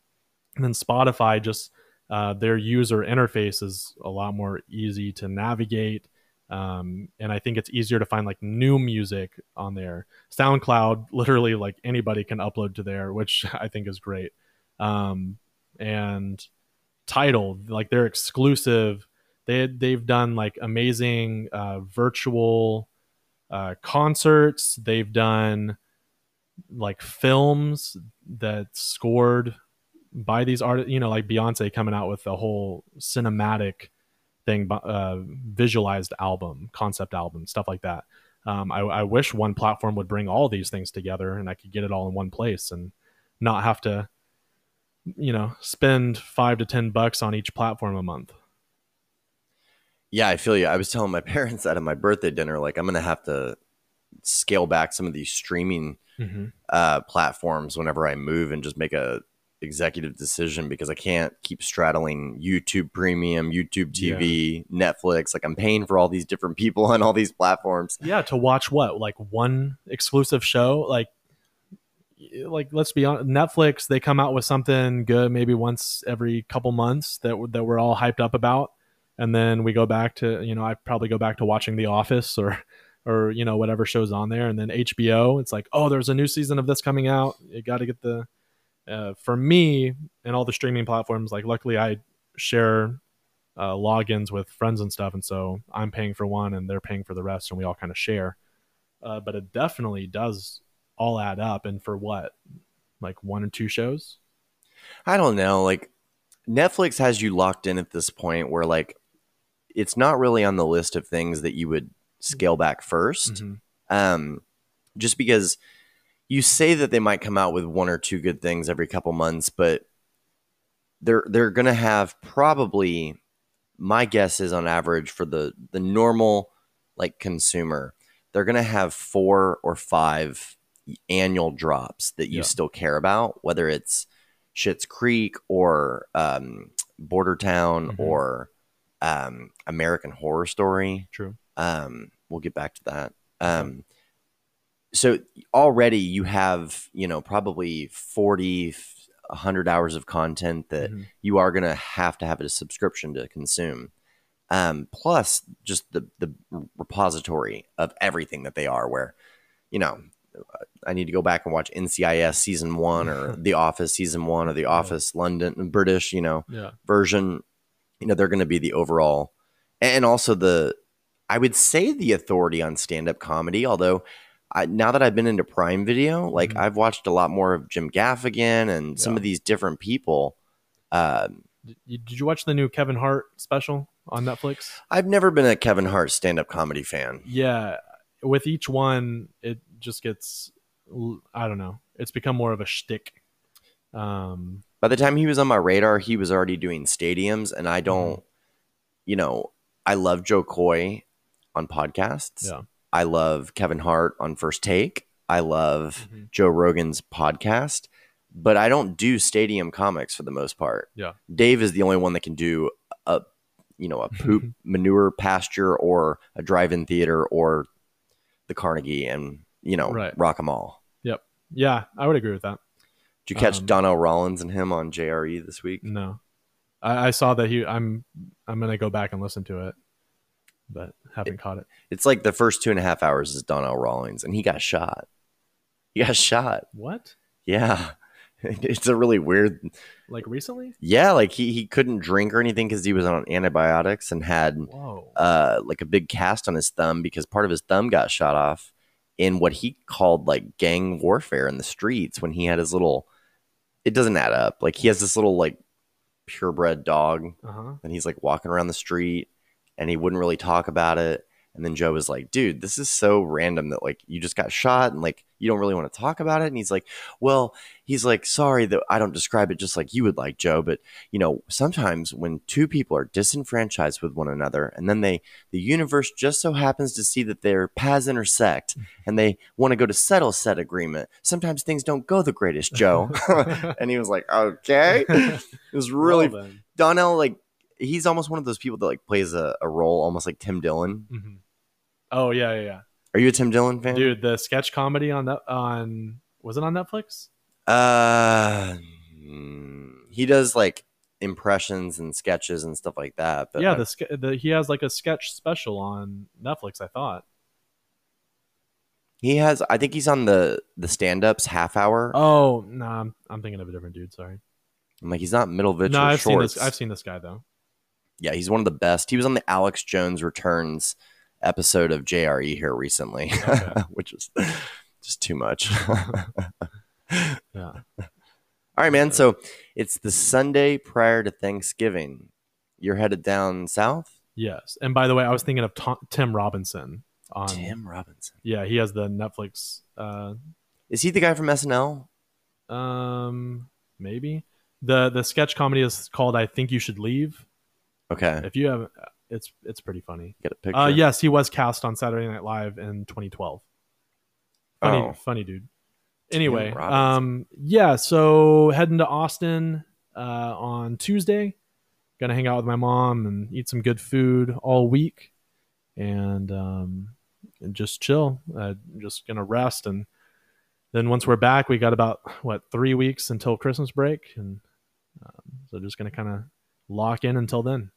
And then spotify just uh, their user interface is a lot more easy to navigate um, and i think it's easier to find like new music on there. Soundcloud literally like anybody can upload to there which i think is great um, and Tidal like they're exclusive they they've done like amazing uh, virtual uh, concerts. They've done like films that scored by these artists. You know, like Beyonce coming out with a whole cinematic thing, uh, visualized album, concept album, stuff like that. Um, I, I wish one platform would bring all these things together and I could get it all in one place and not have to, you know, spend five to ten bucks on each platform a month. Yeah, I feel you. I was telling my parents that at my birthday dinner, like I'm gonna have to scale back some of these streaming Mm-hmm. uh, platforms whenever I move and just make a executive decision because I can't keep straddling YouTube Premium, YouTube TV, Netflix. Like I'm paying for all these different people on all these platforms. yeah to watch what like one exclusive show like like let's be honest netflix they come out with something good maybe once every couple months that that we're all hyped up about. And then we go back to you know i probably go back to watching the office or or you know whatever shows on there. And then hbo it's like oh there's a new season of this coming out. You got to get the uh, for me and all the streaming platforms like luckily i share uh, logins with friends and stuff. And so i'm paying for one and they're paying for the rest and we all kind of share. Uh, but it definitely does all add up. And for what, like one or two shows? I don't know. Like Netflix has you locked in at this point where like it's not really on the list of things that you would scale back 1st Mhm. Um, just because you say that they might come out with one or two good things every couple months, but they're they're gonna have probably my guess is on average for the the normal like consumer, they're gonna have four or five annual drops that you Yeah. still care about, whether it's Schitt's Creek or um, Border Town Mhm. or um, American Horror Story. True. Um, we'll get back to that. Um, so already you have, you know, probably 40, 100 hours of content that Mhm. you are going to have to have a subscription to consume. Um, plus just the, the repository of everything that they are where, you know, I need to go back and watch NCIS season one or The Office season one or The Office London British, you know, Yeah. version, you know, they're going to be the overall, and also the, I would say the authority on stand up comedy. Although, I, now that I've been into Prime Video, like Mhm. I've watched a lot more of Jim Gaffigan and some of these different people. Um, Did you, did you watch the new Kevin Hart special on Netflix? I've never been a Kevin Hart stand up comedy fan. Yeah. With each one, it just gets, I don't know. It's become more of a shtick. Um, By the time he was on my radar, he was already doing stadiums, and I don't, you know, I love Jo Koy on podcasts. Yeah. I love Kevin Hart on First Take. I love Mhm. Joe Rogan's podcast, but I don't do stadium comics for the most part. Yeah. Dave is the only one that can do a, you know, a poop manure pasture or a drive-in theater or the Carnegie and you know Right. rock 'em all. Yep. Yeah, I would agree with that. Did you catch Um, Donnell Rawlings and him on JRE this week? No, I, I saw that he. I'm. I'm gonna go back and listen to it, but haven't caught it. It's like the first two and a half hours is Donnell Rawlings, and he got shot. He got shot. What? Yeah, it's a really weird. Like recently? Yeah, like he he couldn't drink or anything because he was on antibiotics and had Whoa. uh like a big cast on his thumb because part of his thumb got shot off in what he called like gang warfare in the streets when he had his little. It doesn't add up. Like he has this little like purebred dog Uh huh. and he's like walking around the street and he wouldn't really talk about it and then joe was like dude this is so random that like you just got shot and like you don't really want to talk about it. And he's like well he's like sorry that i don't describe it just like you would like joe but you know sometimes when two people are disenfranchised with one another and then they the universe just so happens to see that their paths intersect mm-hmm. and they want to go to settle said agreement sometimes things don't go the greatest joe. And he was like okay. It was really Well. Donnell, like he's almost one of those people that like plays a, a role almost like Tim Dillon. Mhm. Oh yeah, yeah, yeah. Are you a Tim Dillon fan? Dude, the sketch comedy on that on was it on Netflix? Uh, he does like impressions and sketches and stuff like that. But yeah, the, the he has like a sketch special on Netflix. I thought. he has. I think he's on the the stand ups half hour. Oh no, I'm, I'm thinking of a different dude. Sorry. I'm like he's not Middlevich no, or I've seen this. I've seen this guy though. Yeah, he's one of the best. He was on the Alex Jones Returns episode of JRE here recently, Okay. which is just too much. Yeah. All right, man. So it's the Sunday prior to Thanksgiving. You're headed down south. Yes. And by the way, I was thinking of Tom, Tim Robinson. On, Tim Robinson. Yeah, he has the Netflix. Uh, Is he the guy from SNL? um, maybe the the sketch comedy is called "I Think You Should Leave." Okay, If you have, it's it's pretty funny. get a picture. Uh, yes, he was cast on Saturday Night Live in 2012. Funny, Oh. funny dude. Anyway, um, yeah. So heading to Austin uh, on Tuesday. Gonna hang out with my mom and eat some good food all week, and um, and just chill. Uh, just gonna rest, and then once we're back, we got about what three weeks until Christmas break, and um, so just gonna kind of lock in until then.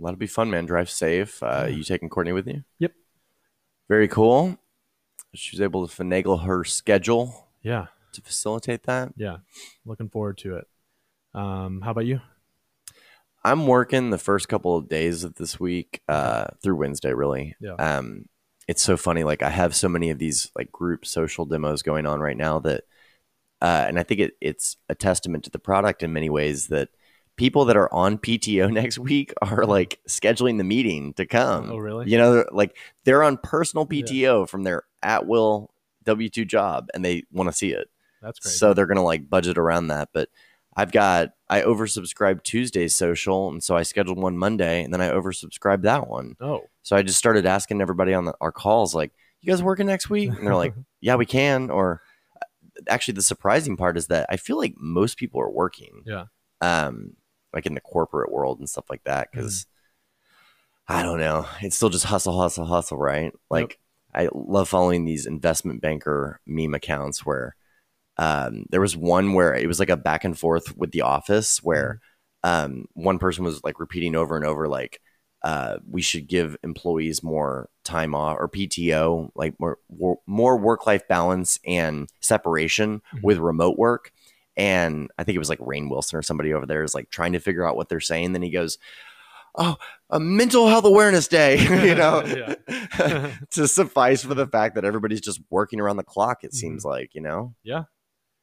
That'll be fun, man. Drive safe. Uh. You taking Courtney with you? Yep. Very cool. She was able to finagle her schedule Yeah, to facilitate that. yeah. Looking forward to it. Um, how about you? I'm working the first couple of days of this week uh, through Wednesday, really. Yeah. Um, it's so funny. Like I have so many of these like group social demos going on right now that, uh, and I think it, it's a testament to the product in many ways that people that are on PTO next week are like scheduling the meeting to come. Oh, really? You know, like they're on personal PTO from their at will W two job and they want to see it. That's great. So they're gonna like budget around that. But I've got I oversubscribed Tuesday's social, and so I scheduled one Monday, and then I oversubscribed that one. oh, So I just started asking everybody on the, our calls, like, "You guys working next week?" And they're like, "Yeah, we can." Or uh, actually, the surprising part is that I feel like most people are working. Yeah. Um, like in the corporate world and stuff like that, Mm-hmm. because I don't know, it's still just hustle, hustle, hustle, right? Like I love following these investment banker meme accounts where um, there was one where it was like a back and forth with the office where um, one person was like repeating over and over like uh, we should give employees more time off or PTO, like more more work life balance and separation Mhm. with remote work. And I think it was like Rainn Wilson or somebody over there is like trying to figure out what they're saying. Then he goes, "Oh, a mental health awareness day," you know, to suffice for the fact that everybody's just working around the clock. It seems like you know. Yeah.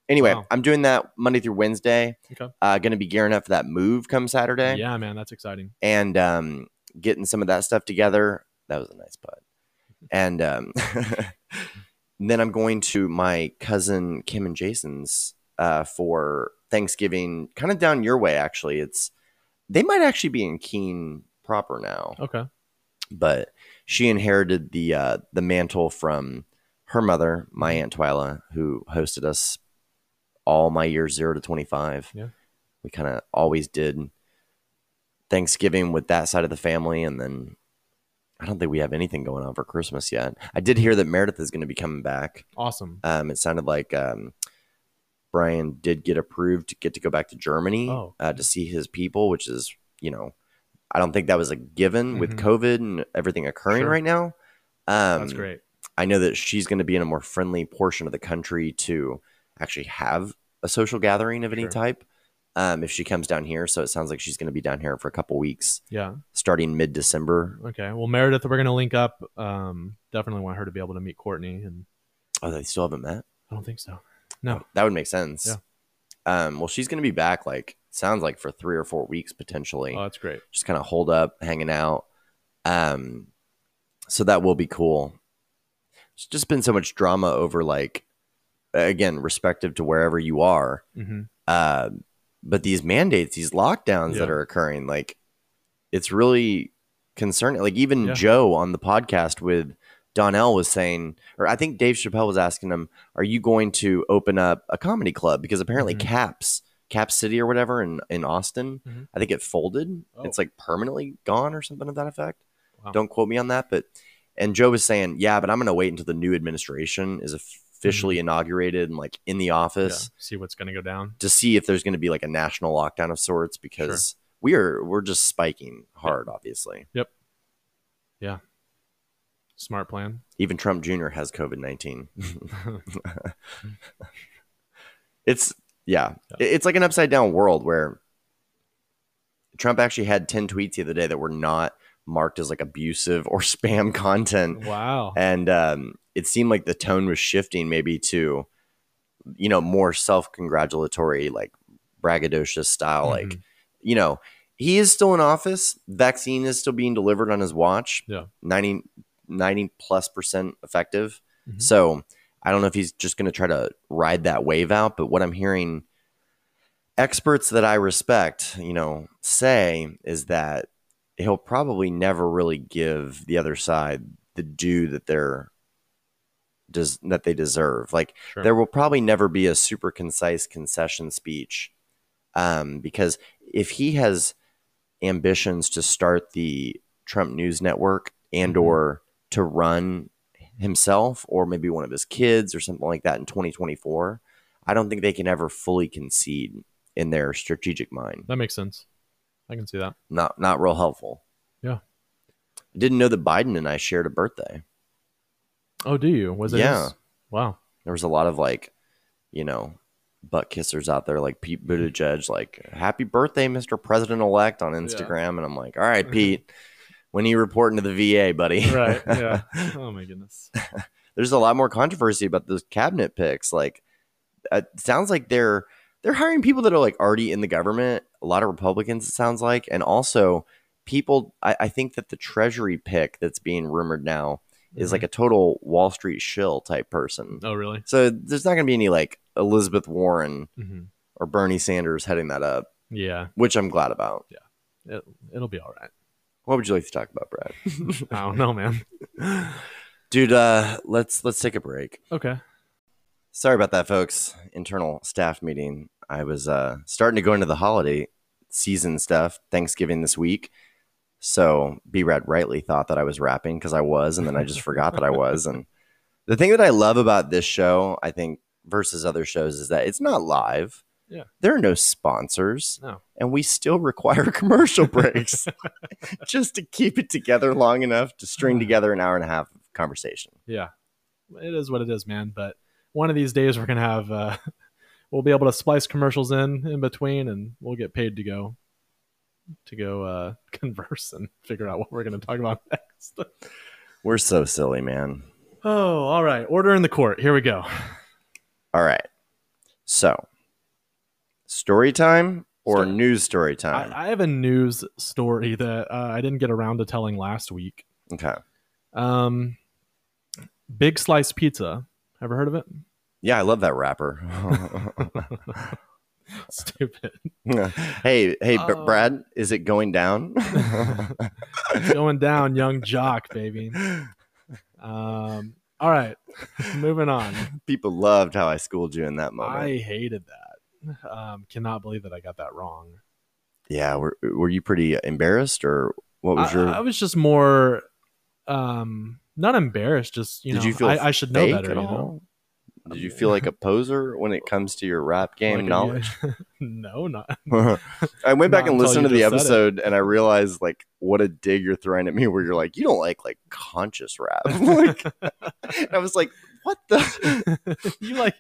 Anyway, Wow. I'm doing that Monday through Wednesday. Okay. Uh, going to be gearing up for that move come Saturday yeah, man, that's exciting. and um, getting some of that stuff together. That was a nice putt. And um, then I'm going to my cousin Kim and Jason's uh, for Thanksgiving, kind of down your way. Actually, it's they might actually be in Keene proper now, Okay. but she inherited the uh, the mantle from her mother, my aunt Twyla, who hosted us all my years zero to twenty five. Yeah. we kind of always did Thanksgiving with that side of the family, and then I don't think we have anything going on for Christmas yet. I did hear that Meredith is going to be coming back. Awesome. Um, it sounded like um, Brian did get approved to get to go back to Germany Oh. uh, to see his people, which is, you know, I don't think that was a given with Mhm. COVID and everything occurring Sure. right now. Um, That's great. I know that she's going to be in a more friendly portion of the country to actually have a social gathering of any Sure. type um, if she comes down here. So it sounds like she's going to be down here for a couple weeks Yeah. starting mid December. Okay. Well, Meredith, we're gonna link up. Um, definitely want her to be able to meet Courtney, and Oh, they still haven't met? I don't think so. No. That would make sense. Yeah. Um, well, she's going to be back, like, sounds like for three or four weeks potentially. Oh, that's great. just kind of hold up, hanging out. Um, so that will be cool. It's just been so much drama over like, again, respective to wherever you are. hmm Uh, but these mandates, these lockdowns that are occurring, like, it's really concerning. Like even Yeah. Joe on the podcast with Donnell was saying, or I think Dave Chappelle was asking him, "Are you going to open up a comedy club?" Because apparently Mhm. Caps, Cap City or whatever in in Austin, Mhm. I think it folded. Oh. It's like permanently gone or something of that effect. Wow. Don't quote me on that, but and Joe was saying, "Yeah, but I'm going to wait until the new administration is officially inaugurated and like in the Mm-hmm. Yeah. office." See what's gonna go down. to see if there's going to be like a national lockdown of sorts because we are we're just spiking hard obviously Smart plan. even trump jr has covid-19 it's yeah. It's like an upside down world where trump actually had 10 tweets the other day that were not marked as like abusive or spam content wow. and um, it seemed like the tone was shifting maybe to you know more self-congratulatory like braggadocious style like Mhm. you know he is still in office vaccine is still being delivered on his watch Yeah. 90 90 plus percent effective Mhm. so i don't know if he's just going to try to ride that wave out but what i'm hearing experts that i respect you know say is that he'll probably never really give the other side the due that they're does that they deserve like Sure. there will probably never be a super concise concession speech um, because if he has ambitions to start the Trump News Network and Mhm. or to run himself or maybe one of his kids or something like that in 2024, I don't think they can ever fully concede in their strategic mind. that makes sense. I can see that. Not not real helpful. Yeah. I didn't know that Biden and I shared a birthday. Oh, do you? Was it? Yeah. his? Wow. there was a lot of like, you know, butt kissers out there, like Pete Buttigieg, like "Happy birthday, Mr. President elect" on Instagram, and I'm like, "All right, Pete, when you report into the VA, buddy. right. Yeah. Oh my goodness. There's a lot more controversy about those cabinet picks. Like, it sounds like they're they're hiring people that are like already in the government. A lot of Republicans, it sounds like, and also people. I, I think that the Treasury pick that's being rumored now is like a total Wall Street shill type person. Oh really? So there's not going to be any like Elizabeth Warren hmm or Bernie Sanders heading that up, Yeah. which I'm glad about. It, it'll be all right. What would you like to talk about, Brad? I don't know, man. Dude, uh, let's let's take a break. Okay. Sorry about that, folks. Internal staff meeting. I was uh, starting to go into the holiday season stuff. Thanksgiving this week. So B Rad rightly thought that I was rapping because I was, and then I just forgot that I was. And the thing that I love about this show, I think, versus other shows, is that it's not live. Yeah. There are no sponsors. No. And we still require commercial breaks just to keep it together long enough to string together an hour and a half of conversation. Yeah. It is what it is, man. But one of these days we're gonna have uh we'll be able to splice commercials in in between and we'll get paid to go to go uh converse and figure out what we're gonna talk about next. We're so silly, man. oh, all right. Order in the court. Here we go. All right. So, story time or Story. news story time? I, I have a news story that uh, I didn't get around to telling last week. okay. Um, Big Slice Pizza. Ever heard of it? Yeah, I love that rapper. Stupid. hey, hey, B- Oh. Brad, is it going down? It's going down, Yung Joc, baby. Um, all right, moving on. People loved how I schooled you in that moment. I hated that. Um, cannot believe that I got that wrong. yeah, were, were you pretty embarrassed or what was I, your? I was just more, um, not embarrassed. Just you did know, you feel I, I should know better. at You know? Did you feel like a poser when it comes to your rap game Like, knowledge? no, not. I went back and listened to the just said it. episode, and I realized like what a dig you're throwing at me. Where you're like, you don't like like conscious rap. like, I was like, what the? you like,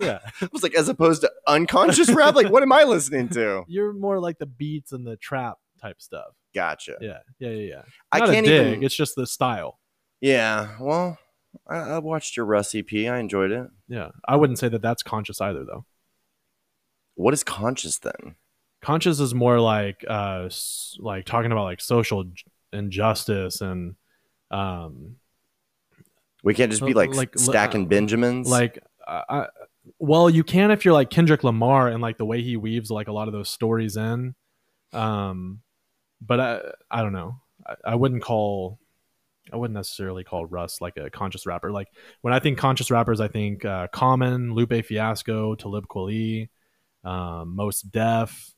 yeah. I was like, as opposed to unconscious rap. Like, what am I listening to? You're more like the beats and the trap type stuff. Gotcha. Yeah, yeah, yeah. yeah. I Not can't dig. even. It's just the style. Yeah. Well, I, I watched your Russ EP. I enjoyed it. Yeah, I wouldn't say that that's conscious either, though. What is conscious then? Conscious is more like, uh, s- like talking about like social j- injustice and, um, We can't just be Uh, like, like, li- stacking Benjamins. like, uh, I, well, you can if you're like Kendrick Lamar and like the way he weaves like a lot of those stories in. Um, but I, I don't know. I, I wouldn't call, I wouldn't necessarily call Russ like a conscious rapper. Like when I think conscious rappers, I think uh, Common, Lupe Fiasco, Talib Kweli, um, Mos Def,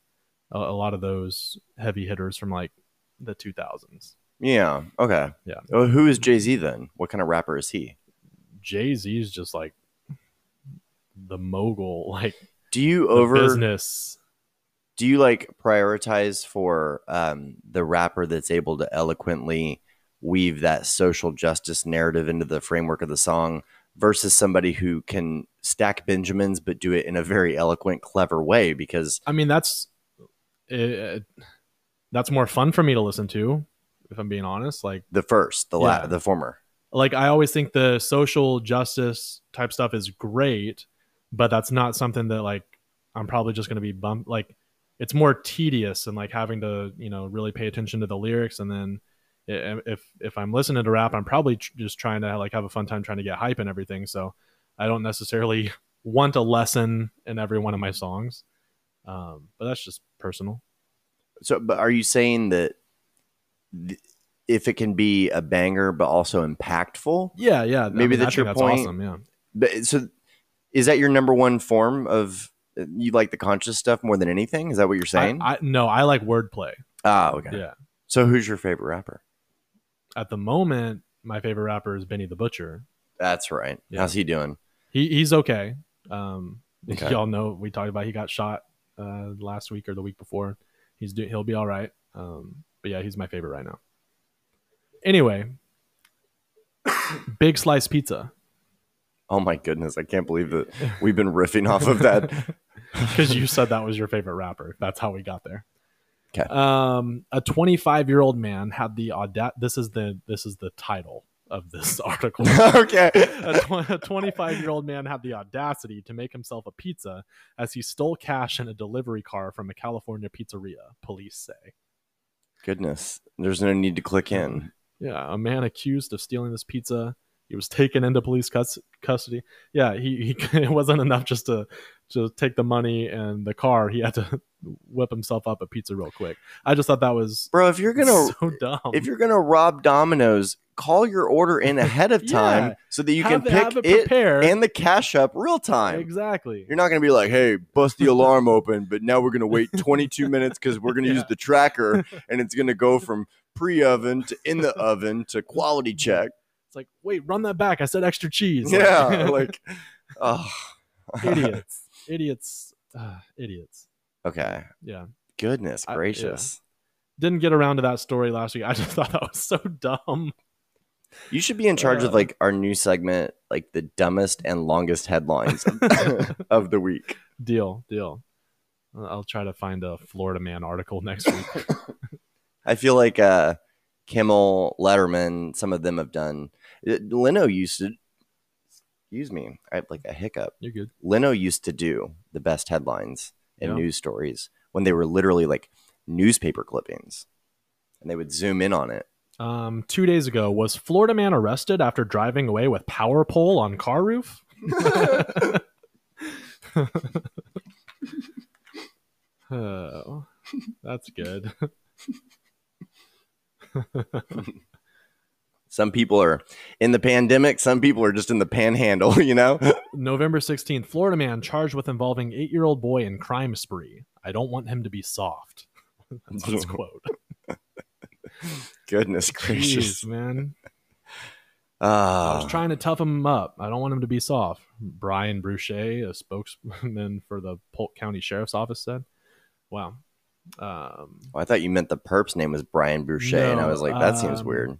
a, a lot of those heavy hitters from like the 2000s. Yeah. Okay. Yeah. Well, who is Jay Z then? What kind of rapper is he? Jay Z is just like the mogul, like Do you over? business. do you like prioritize for um, the rapper that's able to eloquently weave that social justice narrative into the framework of the song versus somebody who can stack benjamins but do it in a very eloquent clever way because I mean, that's it, that's more fun for me to listen to, if I'm being honest. Like, the first the la- the former like I always think the social justice type stuff is great, but that's not something that like I'm probably just going to be bump like it's more tedious and like having to you know really pay attention to the lyrics and then if if I'm listening to rap, I'm probably tr- just trying to like have a fun time trying to get hype and everything. So I don't necessarily want a lesson in every one of my songs, um, but that's just personal. so but are you saying that th- if it can be a banger but also impactful Yeah, yeah. I Maybe mean, I that's think your point. Awesome, yeah. but so is that your number one form of you like the conscious stuff more than anything is that what you're saying I, I, no, I like wordplay. ah okay Yeah. so who's your favorite rapper At the moment, my favorite rapper is Benny the Butcher. That's right. Yeah. How's he doing? He he's okay. Um, Okay. y'all know we talked about he got shot uh, last week or the week before. He's do, he'll be all right. Um, but yeah, he's my favorite right now. Anyway, Big Slice Pizza Oh my goodness, I can't believe that we've been riffing off of that. because you said that was your favorite rapper. That's how we got there. 'Kay. Um, a 25 year old man had the auda- This is the this is the title of this article. okay. a 25 year old man had the audacity to make himself a pizza as he stole cash in a delivery car from a California pizzeria, police say. Goodness. There's no need to click in. Yeah, a man accused of stealing this pizza. He was taken into police cus- custody. Yeah, he, he it wasn't enough just to to take the money and the car. He had to whip himself up a pizza real quick. I just thought that was Bro, if you're gonna so dumb. if you're gonna rob Domino's, call your order in ahead of time Yeah. so that you have, can it- pick it prepared. and the cash up real time. exactly. You're not gonna be like, "Hey, bust the alarm open," but now we're gonna wait 22 minutes because we're gonna use the tracker, and it's gonna go from pre-oven to in the oven to quality check. It's like, wait, run that back. I said extra cheese. Yeah, like, oh, idiots, idiots, uh, idiots. okay, Yeah, goodness I- yeah. gracious. didn't get around to that story last week. I just thought that was so dumb. You should be in charge of Uh. like our new segment, like the dumbest and longest headlines of, of the week. Deal, deal. Uh, I'll try to find a Florida man article next week. I feel like uh, Kimmel, Letterman, some of them have done. uh, Leno used to. Excuse me, I have like a hiccup. You're good. Leno used to do the best headlines and Yeah. news stories when they were literally like newspaper clippings, and they would zoom in on it. Um, two days ago, was Florida man arrested after driving away with power pole on car roof? oh, that's good. Some people are in the pandemic. Some people are just in the panhandle. You know. November 16th, Florida man charged with involving eight year old boy in crime spree. I don't want him to be soft. That's his quote. Goodness gracious. Jeez, man. I Ah, was trying to tough him up. I don't want him to be soft. Brian Bruchey, a spokesman for the Polk County Sheriff's Office, said. Wow. Um, I thought you meant the perp's name was Brian Boucher, and I was like, that seems um, weird.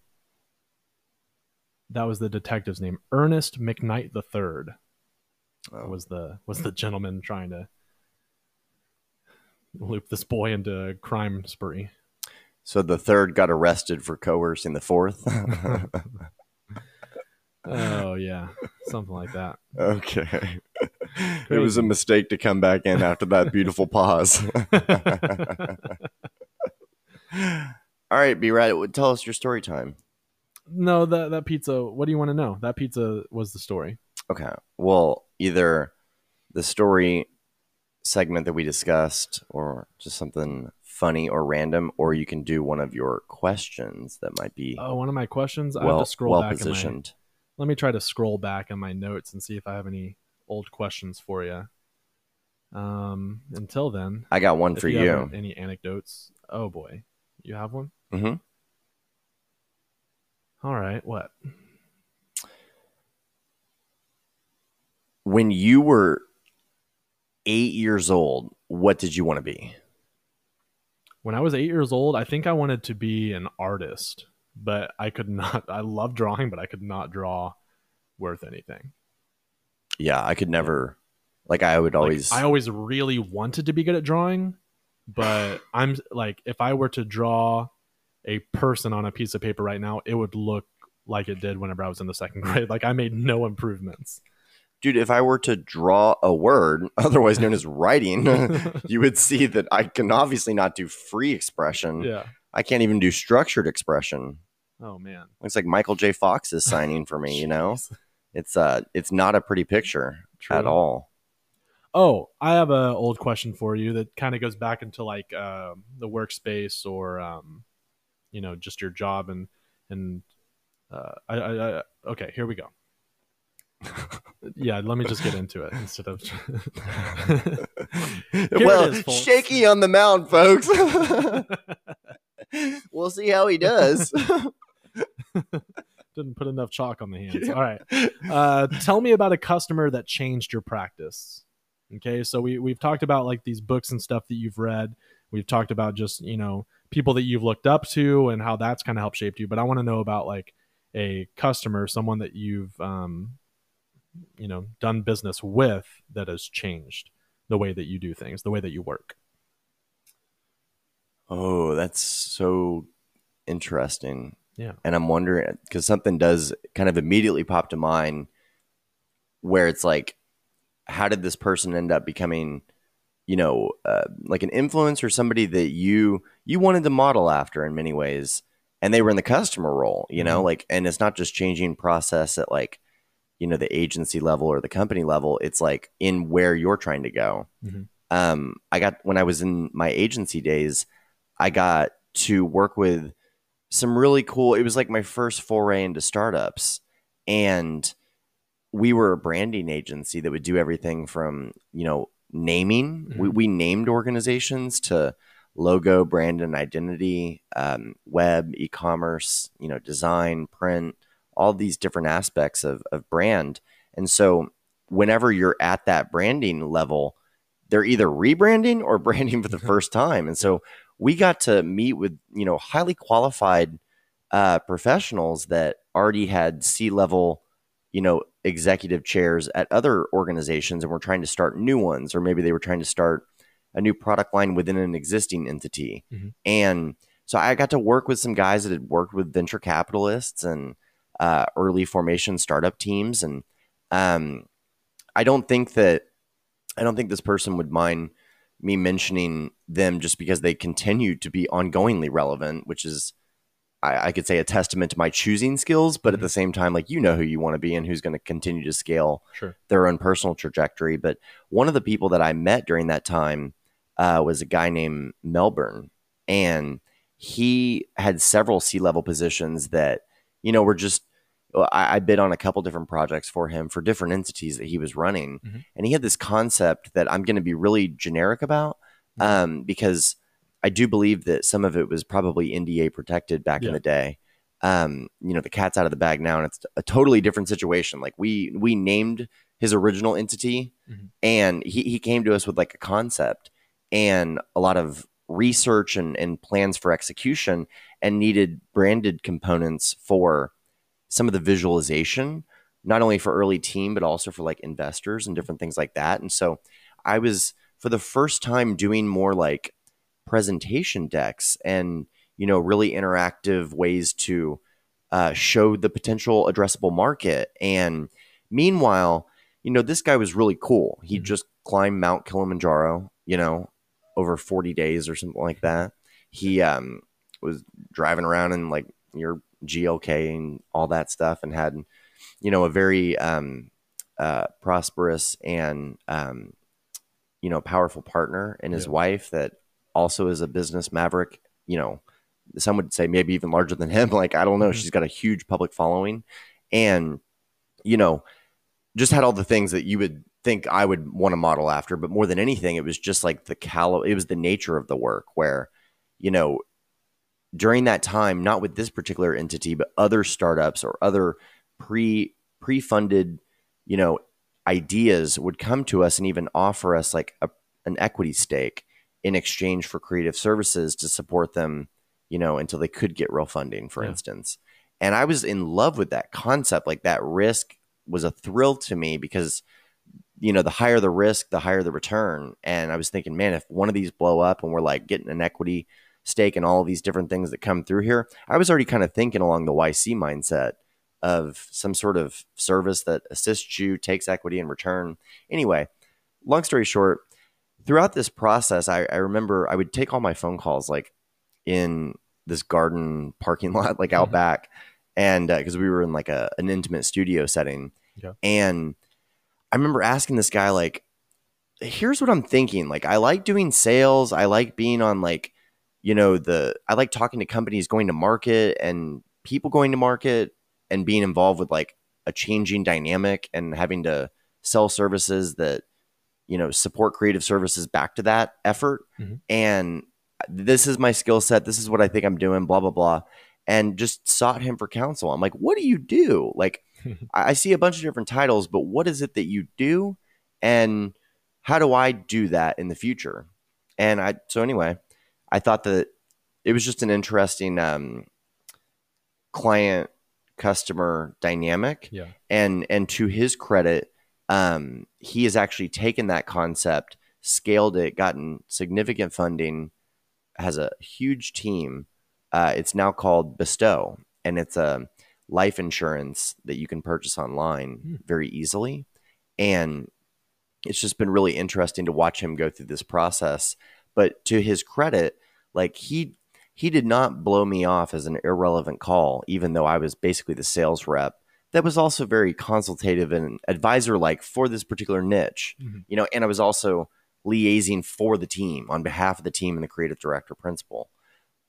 that was the detective's name. Ernest McKnight III Oh. was the was the gentleman trying to loop this boy into a crime spree. So the third got arrested for coercing the fourth. Oh yeah, something like that. okay. It was a mistake to come back in after that beautiful pause. All right, be right. Tell us your story time. no, that that pizza. What do you want to know? That pizza was the story. Okay. Well, either the story segment that we discussed, or just something funny or random, or you can do one of your questions that might be Oh, one of my questions. I have well to scroll well back in my positioned. Let me try to scroll back in my notes and see if I have any old questions for you. Um, until then, I got one for you, you. have any anecdotes? Oh boy, you have one. hmm All right, what? When you were eight years old, what did you want to be? When I was eight years old, I think I wanted to be an artist, but I could not. I love drawing, but I could not draw worth anything. Yeah, I could never. Like I would Like, always. I always really wanted to be good at drawing, but I'm like, if I were to draw a person on a piece of paper right now, it would look like it did whenever I was in the second grade. Like I made no improvements. Dude, if I were to draw a word, otherwise known as writing, you would see that I can obviously not do free expression. yeah. I can't even do structured expression. Oh man. Looks like Michael J. Fox is signing for me. You know, it's uh, it's not a pretty picture at all. Oh, I have an old question for you that kind of goes back into like um the workspace or um, you know just your job and and uh, I, I, I okay here we go. Yeah, let me just get into it instead of. well, is, shaky on the mound, folks. we'll see how he does. Didn't put enough chalk on the hands. All right. Uh, tell me about a customer that changed your practice. Okay, so we we've talked about like these books and stuff that you've read. We've talked about just you know people that you've looked up to and how that's kind of helped shape you. But I want to know about like a customer, someone that you've um, you know done business with that has changed the way that you do things, the way that you work. Oh, that's so interesting. Yeah. And I'm wondering because something does kind of immediately pop to mind where it's like, how did this person end up becoming, you know, uh, like an influencer, somebody that you you wanted to model after in many ways, and they were in the customer role, you know, Mhm. like, and it's not just changing process at like, you know, the agency level or the company level. It's like in where you're trying to go. Mhm. Um, I got when I was in my agency days, I got to work with some really cool. It was like my first foray into startups, and we were a branding agency that would do everything from you know naming. We, Mhm. we named organizations to logo, brand, and identity, um, web, e-commerce, you know, design, print, all these different aspects of of brand. And so, whenever you're at that branding level, they're either rebranding or branding for the first time. And so, we got to meet with you know highly qualified uh, professionals that already had C level, you know, executive chairs at other organizations and were trying to start new ones, or maybe they were trying to start a new product line within an existing entity. Mhm. And so I got to work with some guys that had worked with venture capitalists and uh, early formation startup teams. And um, I don't think that I don't think this person would mind me mentioning them just because they continue to be ongoingly relevant, which is I, I could say a testament to my choosing skills, but at the same time, like you know who you want to be and who's going to continue to scale Sure. their own personal trajectory. But one of the people that I met during that time uh, was a guy named Melbourne, and he had several C level positions that you know were just. I, I bid on a couple different projects for him for different entities that he was running, Mhm. and he had this concept that I'm going to be really generic about um, because I do believe that some of it was probably NDA protected back in the day. Um, you know, the cat's out of the bag now, and it's a totally different situation. Like we we named his original entity, Mhm. and he he came to us with like a concept and a lot of research and and plans for execution, and needed branded components for some of the visualization, not only for early team but also for like investors and different things like that. And so I was for the first time doing more like presentation decks and you know really interactive ways to uh, show the potential addressable market and meanwhile you know this guy was really cool he Mhm. just climbed mount kilimanjaro you know over 40 days or something like that he um, was driving around in like your glk and all that stuff and had you know a very um, uh, prosperous and um, you know powerful partner and his Yeah. wife that also is a business maverick you know some would say maybe even larger than him like i don't know Mhm. she's got a huge public following and you know just had all the things that you would think i would want to model after but more than anything it was just like the cal it was the nature of the work where you know during that time not with this particular entity but other startups or other pre pre-funded you know ideas would come to us and even offer us like a, an equity stake in exchange for creative services to support them you know until they could get real funding for Yeah. instance. And i was in love with that concept. Like that risk was a thrill to me because you know the higher the risk the higher the return. And i was thinking man if one of these blow up and we're like getting an equity stake and all these different things that come through here i was already kind of thinking along the yc mindset of some sort of service that assists you takes equity in return anyway long story short throughout this process I, I remember i would take all my phone calls like in this garden parking lot like out Mhm. back and because we were in like a, an intimate studio setting Yeah. and i remember asking this guy like here's what i'm thinking like i like doing sales i like being on like you know the i like talking to companies going to market and people going to market and being involved with like a changing dynamic and having to sell services that you know support creative services back to that effort. Mhm. and this is my skill set. This is what i think i'm doing blah blah blah. And just sought him for counsel. I'm like what do you do? Like I see a bunch of different titles but what is it that you do? And how do i do that in the future? And i so anyway i thought that it was just an interesting um, client customer dynamic Yeah. and and to his credit um, he has actually taken that concept scaled it gotten significant funding has a huge team. Uh, it's now called Bestow, and it's a life insurance that you can purchase online Hmm. very easily. And it's just been really interesting to watch him go through this process. But to his credit, like he he did not blow me off as an irrelevant call, even though I was basically the sales rep. That was also very consultative and advisor like for this particular niche, Mhm. you know. And I was also liaising for the team on behalf of the team and the creative director principal.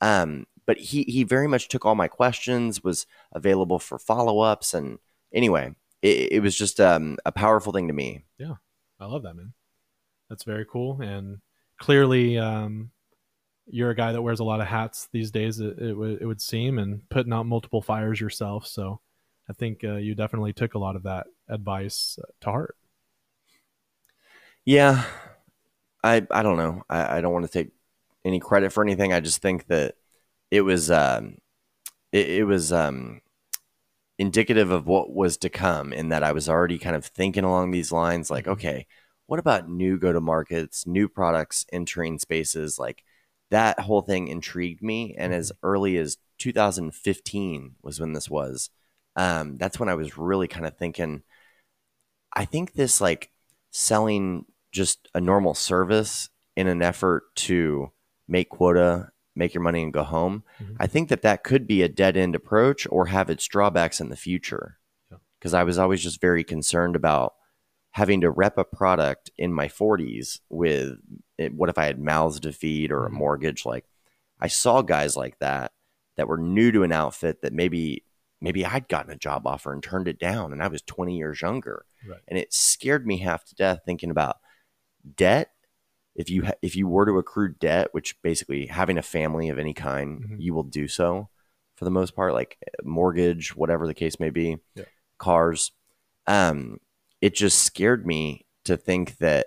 Um, but he he very much took all my questions, was available for follow ups, and anyway, it, it was just um, a powerful thing to me. Yeah, I love that, man. That's very cool. And clearly, um, you're a guy that wears a lot of hats these days. It, it would it would seem, and putting out multiple fires yourself. So, I think uh, you definitely took a lot of that advice uh, to heart. Yeah, I I don't know. I, I don't want to take any credit for anything. I just think that it was um, it, it was um, indicative of what was to come. In that I was already kind of thinking along these lines, like, Mhm. okay, what about new go to markets, new products entering spaces? Like that whole thing intrigued me. And as early as 2015 was when this was. Um, that's when I was really kind of thinking. I think this like selling just a normal service in an effort to make quota, make your money and go home. Mhm. I think that that could be a dead end approach or have its drawbacks in the future. Yeah. Because I was always just very concerned about having to rep a product in my 40s with it, what if I had mouths to feed or a Mhm. mortgage? Like I saw guys like that that were new to an outfit that maybe maybe I'd gotten a job offer and turned it down and I was 20 years younger Right. and it scared me half to death thinking about debt if you ha- if you were to accrue debt which basically having a family of any kind Mhm. you will do so for the most part like mortgage whatever the case may be Yeah. cars um it just scared me to think that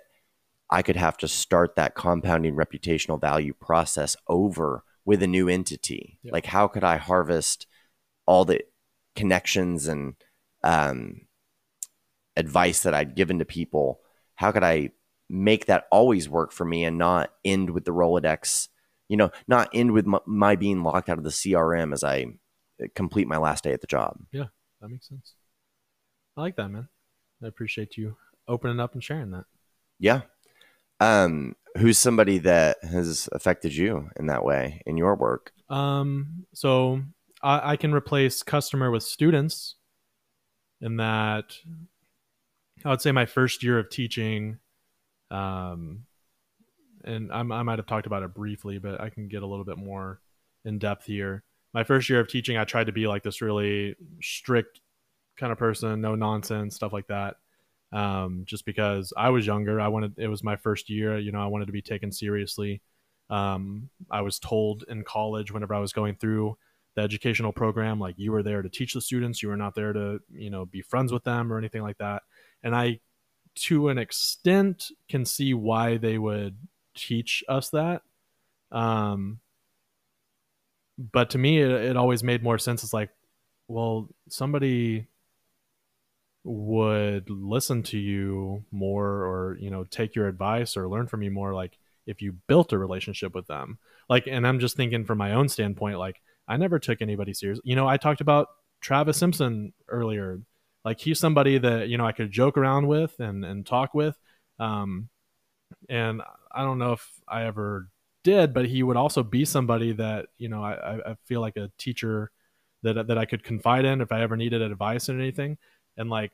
I could have to start that compounding reputational value process over with a new entity. Like, how could I harvest all the connections and um, advice that I'd given to people? How could I make that always work for me and not end with the Rolodex? You know, not end with my, my being locked out of the CRM as I complete my last day at the job. Yeah, that makes sense. I like that, man. I appreciate you opening up and sharing that. Yeah. Um, who's somebody that has affected you in that way in your work? Um, so I, I can replace customer with students in that I would say my first year of teaching, um, and I'm, I might have talked about it briefly, but I can get a little bit more in depth here. My first year of teaching, I tried to be like this really strict kind of person, no nonsense, stuff like that. Um, just because I was younger, I wanted it was my first year. You know, I wanted to be taken seriously. Um, I was told in college whenever I was going through the educational program, like you were there to teach the students, you were not there to, you know, be friends with them or anything like that. And I, to an extent, can see why they would teach us that. Um, but to me, it, it always made more sense. It's like, well, somebody would listen to you more or you know take your advice or learn from you more like if you built a relationship with them. Like and i'm just thinking from my own standpoint like i never took anybody serious you know i talked about travis simpson earlier. Like he's somebody that you know i could joke around with and and talk with. Um and i don't know if i ever did but he would also be somebody that you know i I- feel like a teacher that that i could confide in if i ever needed advice or anything and like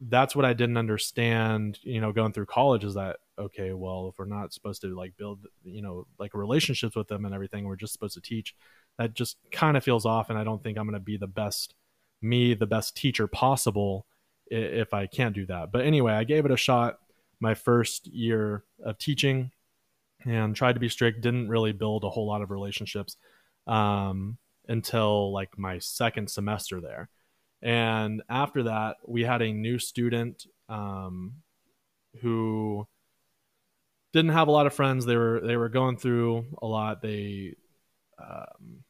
that's what i didn't understand you know going through college is that okay well if we're not supposed to like build you know like relationships with them and everything we're just supposed to teach that just kind of feels off. And i don't think i'm going to be the best me the best teacher possible if i can't do that. But anyway i gave it a shot my first year of teaching and tried to be strict didn't really build a whole lot of relationships um, until like my second semester there and after that, we had a new student um, who didn't have a lot of friends. They were they were going through a lot. They, um,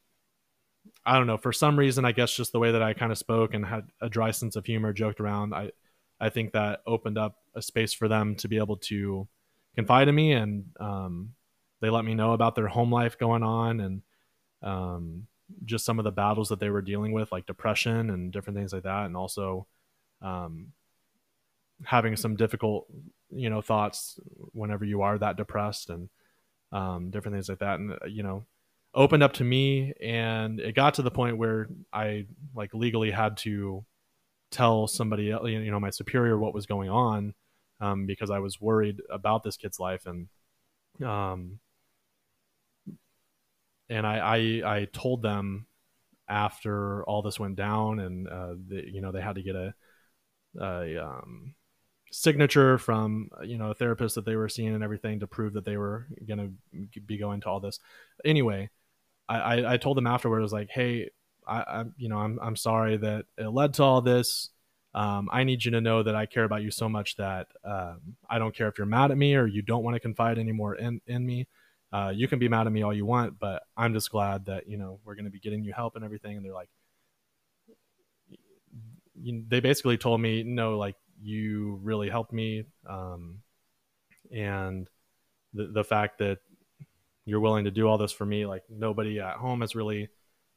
I don't know, for some reason, I guess just the way that I kind of spoke and had a dry sense of humor, joked around. I I think that opened up a space for them to be able to confide in me and um, they let me know about their home life going on and um, just some of the battles that they were dealing with, like depression and different things like that, and also um, having some difficult, you know, thoughts whenever you are that depressed and um, different things like that, and uh, you know, opened up to me, and it got to the point where I like legally had to tell somebody, you know, my superior what was going on um, because I was worried about this kid's life and um and I, I I told them after all this went down and uh, the, you know they had to get a, a um, signature from you know a therapist that they were seeing and everything to prove that they were going to be going to all this. Anyway, I, I, I told them afterward I was like, hey, I, I you know I'm I'm sorry that it led to all this. Um, I need you to know that I care about you so much that um, I don't care if you're mad at me or you don't want to confide anymore in in me uh, you can be mad at me all you want, but I'm just glad that you know we're going to be getting you help and everything. And they're like, you, they basically told me, no, like you really helped me, um, and the the fact that you're willing to do all this for me, like nobody at home has really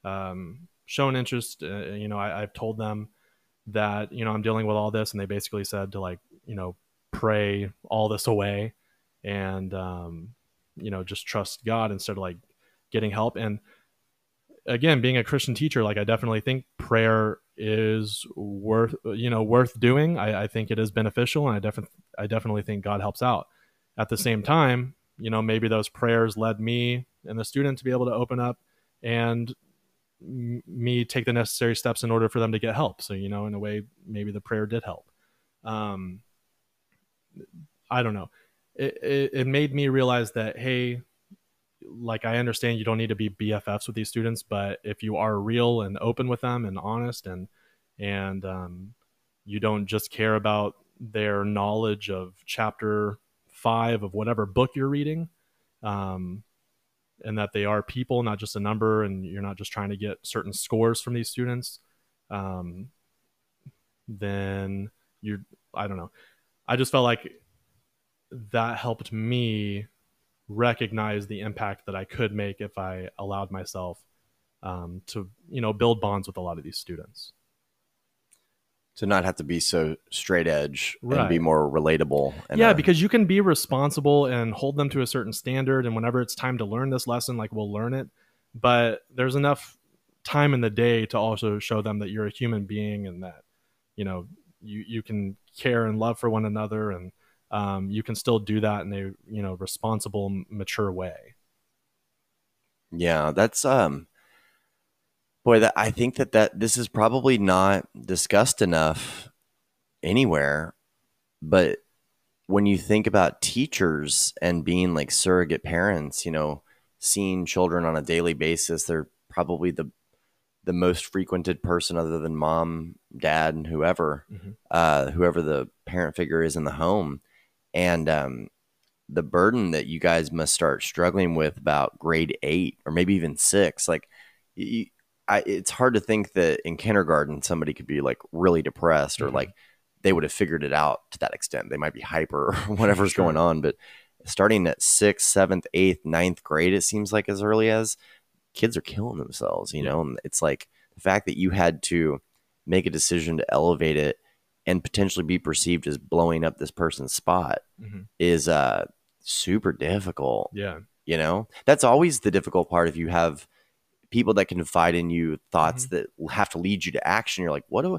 um, shown interest. Uh, you know, I, I've told them that you know I'm dealing with all this, and they basically said to like you know pray all this away and um, you know just trust god instead of like getting help. And again being a christian teacher like i definitely think prayer is worth you know worth doing. I, I think it is beneficial and i definitely i definitely think god helps out. At the same time you know maybe those prayers led me and the student to be able to open up and me take the necessary steps in order for them to get help. So you know in a way maybe the prayer did help. Um i don't know it, it, made me realize that hey like i understand you don't need to be bffs with these students but if you are real and open with them and honest and and um, you don't just care about their knowledge of chapter five of whatever book you're reading um, and that they are people not just a number and you're not just trying to get certain scores from these students um, then you're i don't know. I just felt like that helped me recognize the impact that I could make if I allowed myself um, to, you know, build bonds with a lot of these students. To not have to be so straight edge right. and be more relatable. yeah, a- because you can be responsible and hold them to a certain standard. And whenever it's time to learn this lesson, like we'll learn it. But there's enough time in the day to also show them that you're a human being and that, you know, you, you can care and love for one another and um, you can still do that in a you know responsible, mature way. Yeah, that's um, boy, that I think that that this is probably not discussed enough anywhere, but when you think about teachers and being like surrogate parents, you know, seeing children on a daily basis, they're probably the the most frequented person other than mom, dad, and whoever, mm-hmm. uh, whoever the parent figure is in the home and um, the burden that you guys must start struggling with about grade eight or maybe even six like you, I, it's hard to think that in kindergarten somebody could be like really depressed mm-hmm. or like they would have figured it out to that extent they might be hyper or whatever's sure. going on but starting at sixth seventh eighth ninth grade it seems like as early as kids are killing themselves you yeah. know and it's like the fact that you had to make a decision to elevate it and potentially be perceived as blowing up this person's spot mm-hmm. is uh super difficult. Yeah. You know, that's always the difficult part if you have people that confide in you thoughts mm-hmm. that have to lead you to action. You're like, what do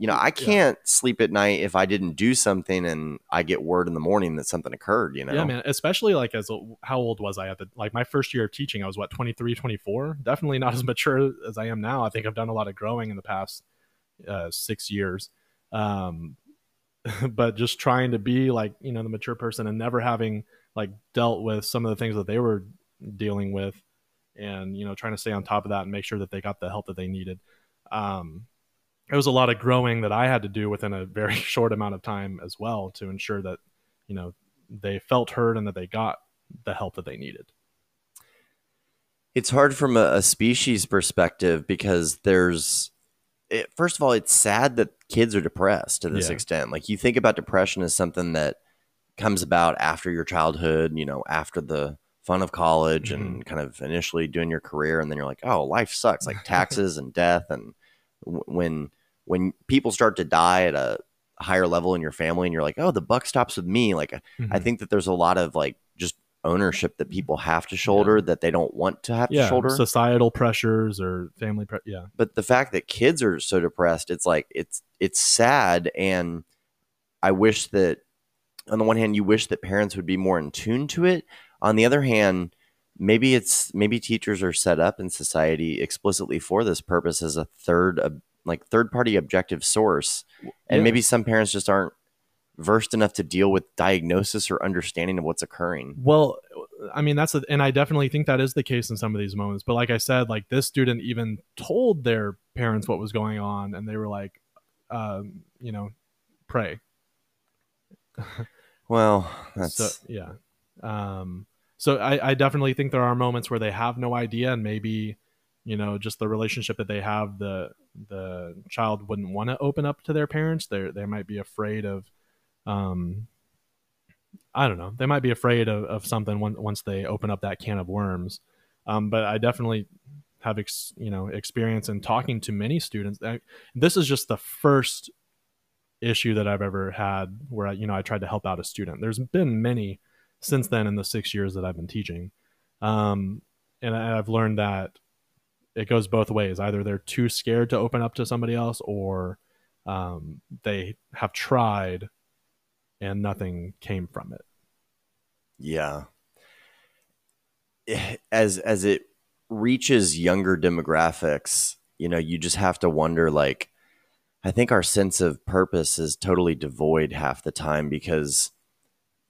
you know, I can't yeah. sleep at night if I didn't do something and I get word in the morning that something occurred, you know? Yeah, man. Especially like as how old was I at the, like my first year of teaching, I was what, 23, 24, definitely not as mature as I am now. I think I've done a lot of growing in the past uh, six years um, but just trying to be like you know the mature person and never having like dealt with some of the things that they were dealing with and you know trying to stay on top of that and make sure that they got the help that they needed. Um, it was a lot of growing that i had to do within a very short amount of time as well to ensure that you know they felt heard and that they got the help that they needed. It's hard from a, species perspective because there's it, first of all, it's sad that kids are depressed to this yeah. extent. Like you think about depression as something that comes about after your childhood, you know, after the fun of college Mm-hmm. and kind of initially doing your career, and then you're like, oh, life sucks, like taxes and death, and w- when when people start to die at a higher level in your family, and you're like, oh, the buck stops with me. Like, I Mhm. think that there's a lot of like ownership that people have to shoulder that they don't want to have to shoulder. societal pressures or family pre- yeah. but the fact that kids are so depressed it's like it's it's sad and i wish that on the one hand you wish that parents would be more in tune to it on the other hand maybe it's maybe teachers are set up in society explicitly for this purpose as a third like third party objective source and Yeah. maybe some parents just aren't versed enough to deal with diagnosis or understanding of what's occurring Well, I mean that's a, and I definitely think that is the case in some of these moments. But like I said, like this student even told their parents what was going on, and they were like, um, you know, pray. well that's So yeah, um, so I, I definitely think there are moments where they have no idea, and maybe you know just the relationship that they have, the the child wouldn't want to open up to their parents. They they might be afraid of, um, I don't know, they might be afraid of, of something when, once they open up that can of worms. Um, but I definitely have ex, you know experience in talking to many students. I, this is just the first issue that I've ever had where I, you know I tried to help out a student. There's been many since then in the six years that I've been teaching, um, and I, I've learned that it goes both ways. Either they're too scared to open up to somebody else, or um, they have tried and nothing came from it. Yeah. As as it reaches younger demographics, you know, you just have to wonder like I think our sense of purpose is totally devoid half the time because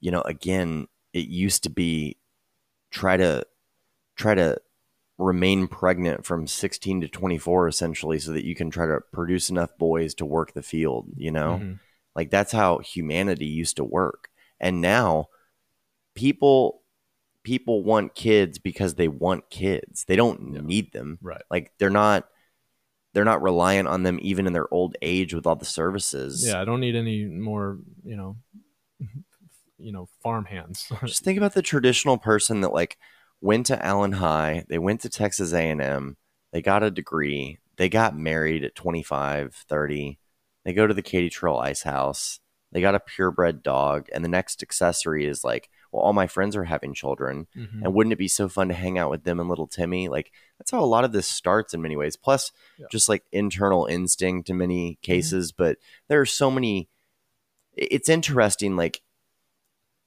you know, again, it used to be try to try to remain pregnant from 16 to 24 essentially so that you can try to produce enough boys to work the field, you know? Mhm. Like that's how humanity used to work. And now people people want kids because they want kids. They don't Yeah. need them. Right. Like they're not they're not reliant on them even in their old age with all the services. Yeah, I don't need any more, you know, you know, farm hands. Just think about the traditional person that like went to Allen High, they went to Texas A&M, they got a degree, they got married at 25, 30. They go to the Katy Trail Ice House. They got a purebred dog and the next accessory is like, well all my friends are having children Mhm. and wouldn't it be so fun to hang out with them and little Timmy? Like that's how a lot of this starts in many ways. Plus Yeah. just like internal instinct in many cases, but there are so many it's interesting like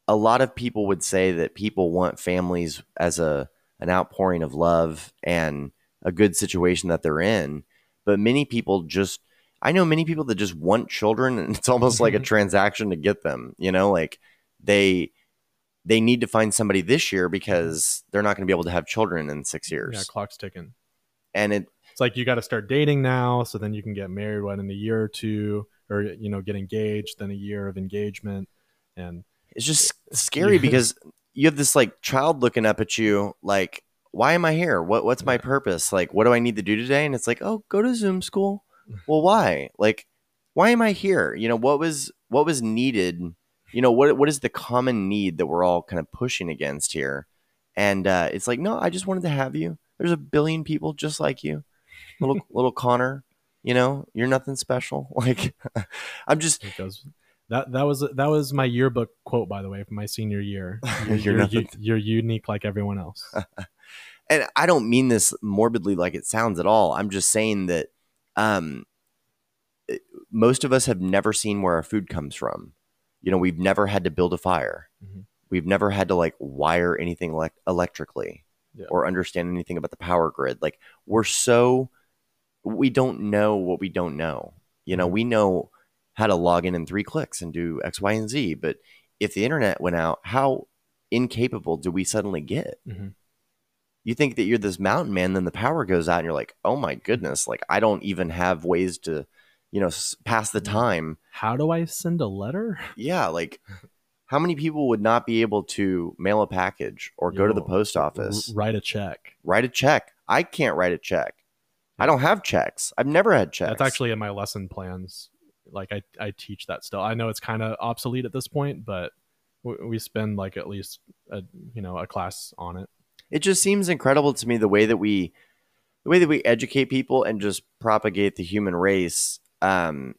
a lot of people would say that people want families as a an outpouring of love and a good situation that they're in, but many people just I know many people that just want children and it's almost like a mm-hmm. transaction to get them, you know, like they they need to find somebody this year mm-hmm. because they're not going to be able to have children in 6 years. yeah, clock's ticking. And it It's like you got to start dating now, so then you can get married what in a year or two, or you know, get engaged, then a year of engagement, and it's just scary because you have this like child looking up at you like why am i here? What what's my purpose? Like what do i need to do today? And it's like oh go to zoom school well why like why am i here you know what was what was needed you know what what is the common need that we're all kind of pushing against here and uh it's like no i just wanted to have you there's a billion people just like you little little connor you know you're nothing special like i'm just. That that was that was my yearbook quote, by the way, from my senior year. You're, You're you're, you're unique like everyone else. and I don't mean this morbidly like it sounds at all. I'm just saying that um, most of us have never seen where our food comes from. You know, we've never had to build a fire. Mhm. We've never had to like wire anything elec electrically Yeah. or understand anything about the power grid. Like we're so we don't know what we don't know. You know, Mhm. we know how to log in in three clicks and do X, Y, and Z. But if the internet went out, how incapable do we suddenly get? Mhm. You think that you're this mountain man then the power goes out and you're like oh my goodness like i don't even have ways to you know s- pass the mm. time How do I send a letter? yeah like how many people would not be able to mail a package or go to the post office write a check. write a check i can't write a check i don't have checks i've never had checks That's actually in my lesson plans. Like I, I teach that still. I know it's kind of obsolete at this point, but we, we spend like at least a you know a class on it. It just seems incredible to me the way that we the way that we educate people and just propagate the human race um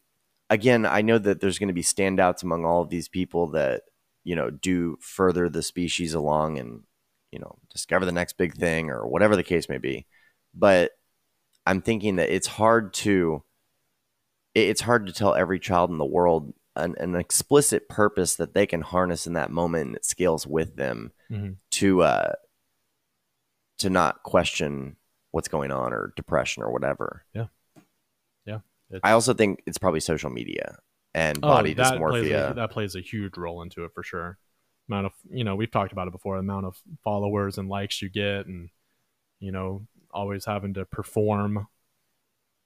again i know that there's going to be standouts among all of these people that you know do further the species along and you know discover the next big thing or whatever the case may be but i'm thinking that it's hard to it's hard to tell every child in the world an, an explicit purpose that they can harness in that moment and it scales with them Mhm. to uh to not question what's going on or depression or whatever. Yeah. Yeah. I also think it's probably social media and Oh, body that plays, dysmorphia. a, that plays a huge role into it for sure. Amount of you know we've talked about it before. The amount of followers and likes you get, and you know always having to perform.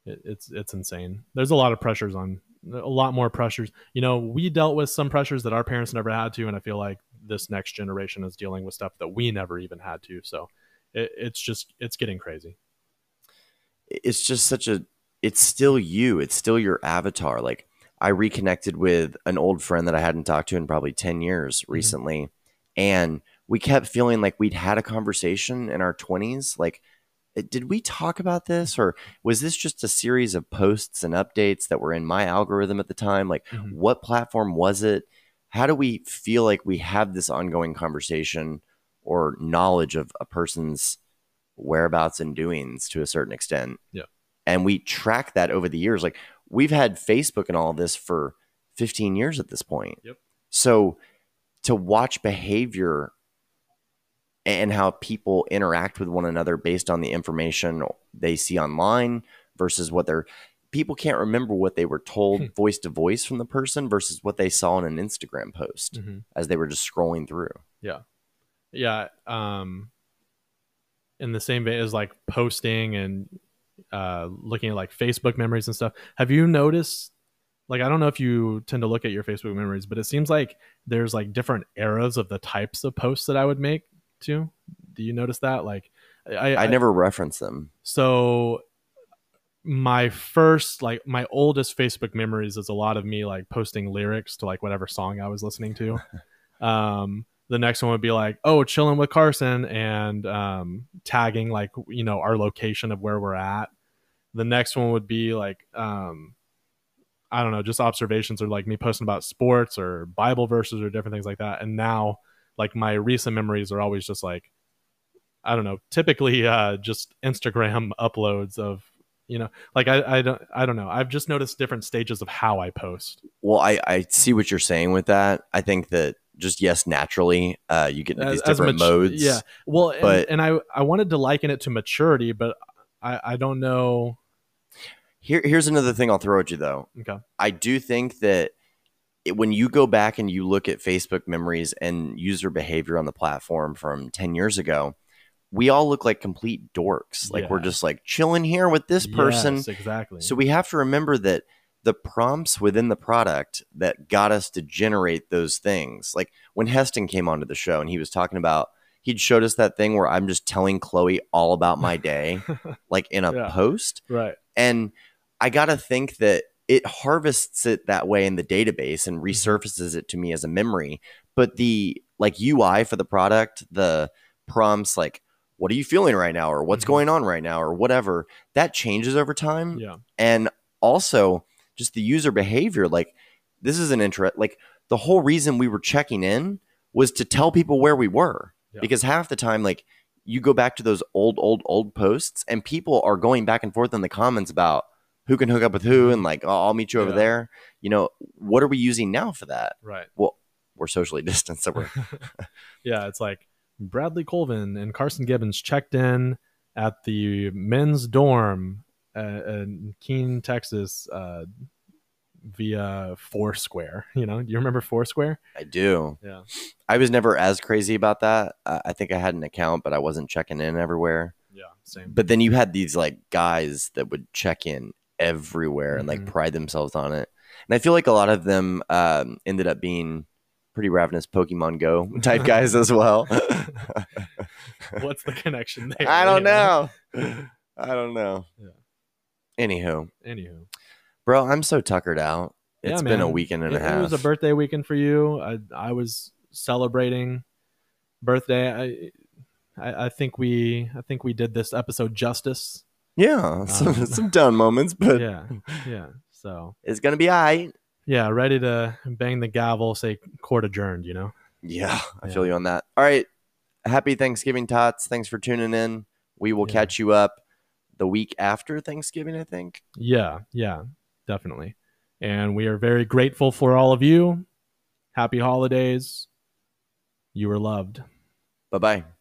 It, it's it's insane. There's a lot of pressures on a lot more pressures. You know we dealt with some pressures that our parents never had to, and I feel like this next generation is dealing with stuff that we never even had to. So it, it's just it's getting crazy. it's just such a it's still you. It's still your avatar. Like i reconnected with an old friend that i hadn't talked to in probably 10 years recently and we kept feeling like we'd had a conversation in our 20s like eh, did we talk about this or was this just a series of posts and updates that were in my algorithm at the time? Like Mhm. what platform was it? How do we feel like we have this ongoing conversation or knowledge of a person's whereabouts and doings to a certain extent Yeah. and we track that over the years like we've had facebook and all of this for 15 years at this point Yep. so to watch behavior and how people interact with one another based on the information they see online versus what they're people can't remember what they were told voice to voice from the person versus what they saw in an instagram post Mhm. as they were just scrolling through yeah um in the same vein as like posting and uh looking at like facebook memories and stuff have you noticed like i don't know if you tend to look at your facebook memories but it seems like there's like different eras of the types of posts that i would make too do you notice that? Like i i, never reference them. So my first like my oldest facebook memories is a lot of me like posting lyrics to like whatever song i was listening to. Um the next one would be like oh chilling with carson and um tagging like you know our location of where we're at the next one would be like um i don't know just observations or like me posting about sports or bible verses or different things like that and now like my recent memories are always just like I don't know, typically uh, just Instagram uploads of, you know, like I, I don't, I don't know. I've just noticed different stages of how I post. well i i see what you're saying with that i think that just yes naturally uh you get into these different matu- modes Yeah. Well, and, but- and I, I wanted to liken it to maturity, but I, I don't know. Here, here's another thing I'll throw at you though. Okay. I do think that it, when you go back and you look at Facebook memories and user behavior on the platform from 10 years ago, we all look like complete dorks. Like we're just like chilling here with this person. Yes, exactly. So we have to remember that the prompts within the product that got us to generate those things. Like when Heston came onto the show and he was talking about he'd showed us that thing where I'm just telling Chloe all about my day, like in a Yeah. post. right. And I got to think that it harvests it that way in the database and resurfaces it to me as a memory. But the like UI for the product, the prompts like, what are you feeling right now? Or what's Mhm. going on right now? Or whatever, that changes over time. Yeah. And also just the user behavior. Like, this is an interest. Like, the whole reason we were checking in was to tell people where we were. Yeah. Because half the time, like, you go back to those old, old, old posts, and people are going back and forth in the comments about who can hook up with who, mm-hmm. and like, oh, I'll meet you over Yeah. there. You know, what are we using now for that? Right. Well, we're socially distanced, so we're yeah, it's like Bradley Colvin and Carson Gibbons checked in at the men's dorm in Keene, Texas, uh, via Foursquare. You know, do you remember Foursquare? I do. Yeah. I was never as crazy about that. Uh, I think I had an account, but I wasn't checking in everywhere. Yeah, same. But then you had these like guys that would check in everywhere and like Mhm. pride themselves on it. And I feel like a lot of them um, ended up being pretty ravenous Pokemon Go type guys as well. What's the connection there? I don't you know. I don't know. Yeah. Anywho, Anywho, bro, I'm so tuckered out. Yeah, It's been a weekend and it, a half. it was a birthday weekend for you. I I was celebrating birthday. I, I, I think we I think we did this episode justice. Yeah, some, Um, some down moments, but Yeah, yeah. So it's gonna be all right. yeah, ready to bang the gavel, say court adjourned. You know. Yeah, I Yeah. feel you on that. All right. Happy Thanksgiving, Tots. Thanks for tuning in. We will Yeah. catch you up the week after Thanksgiving, I think. Yeah, yeah, definitely. And we are very grateful for all of you. Happy holidays. You are loved. Bye bye.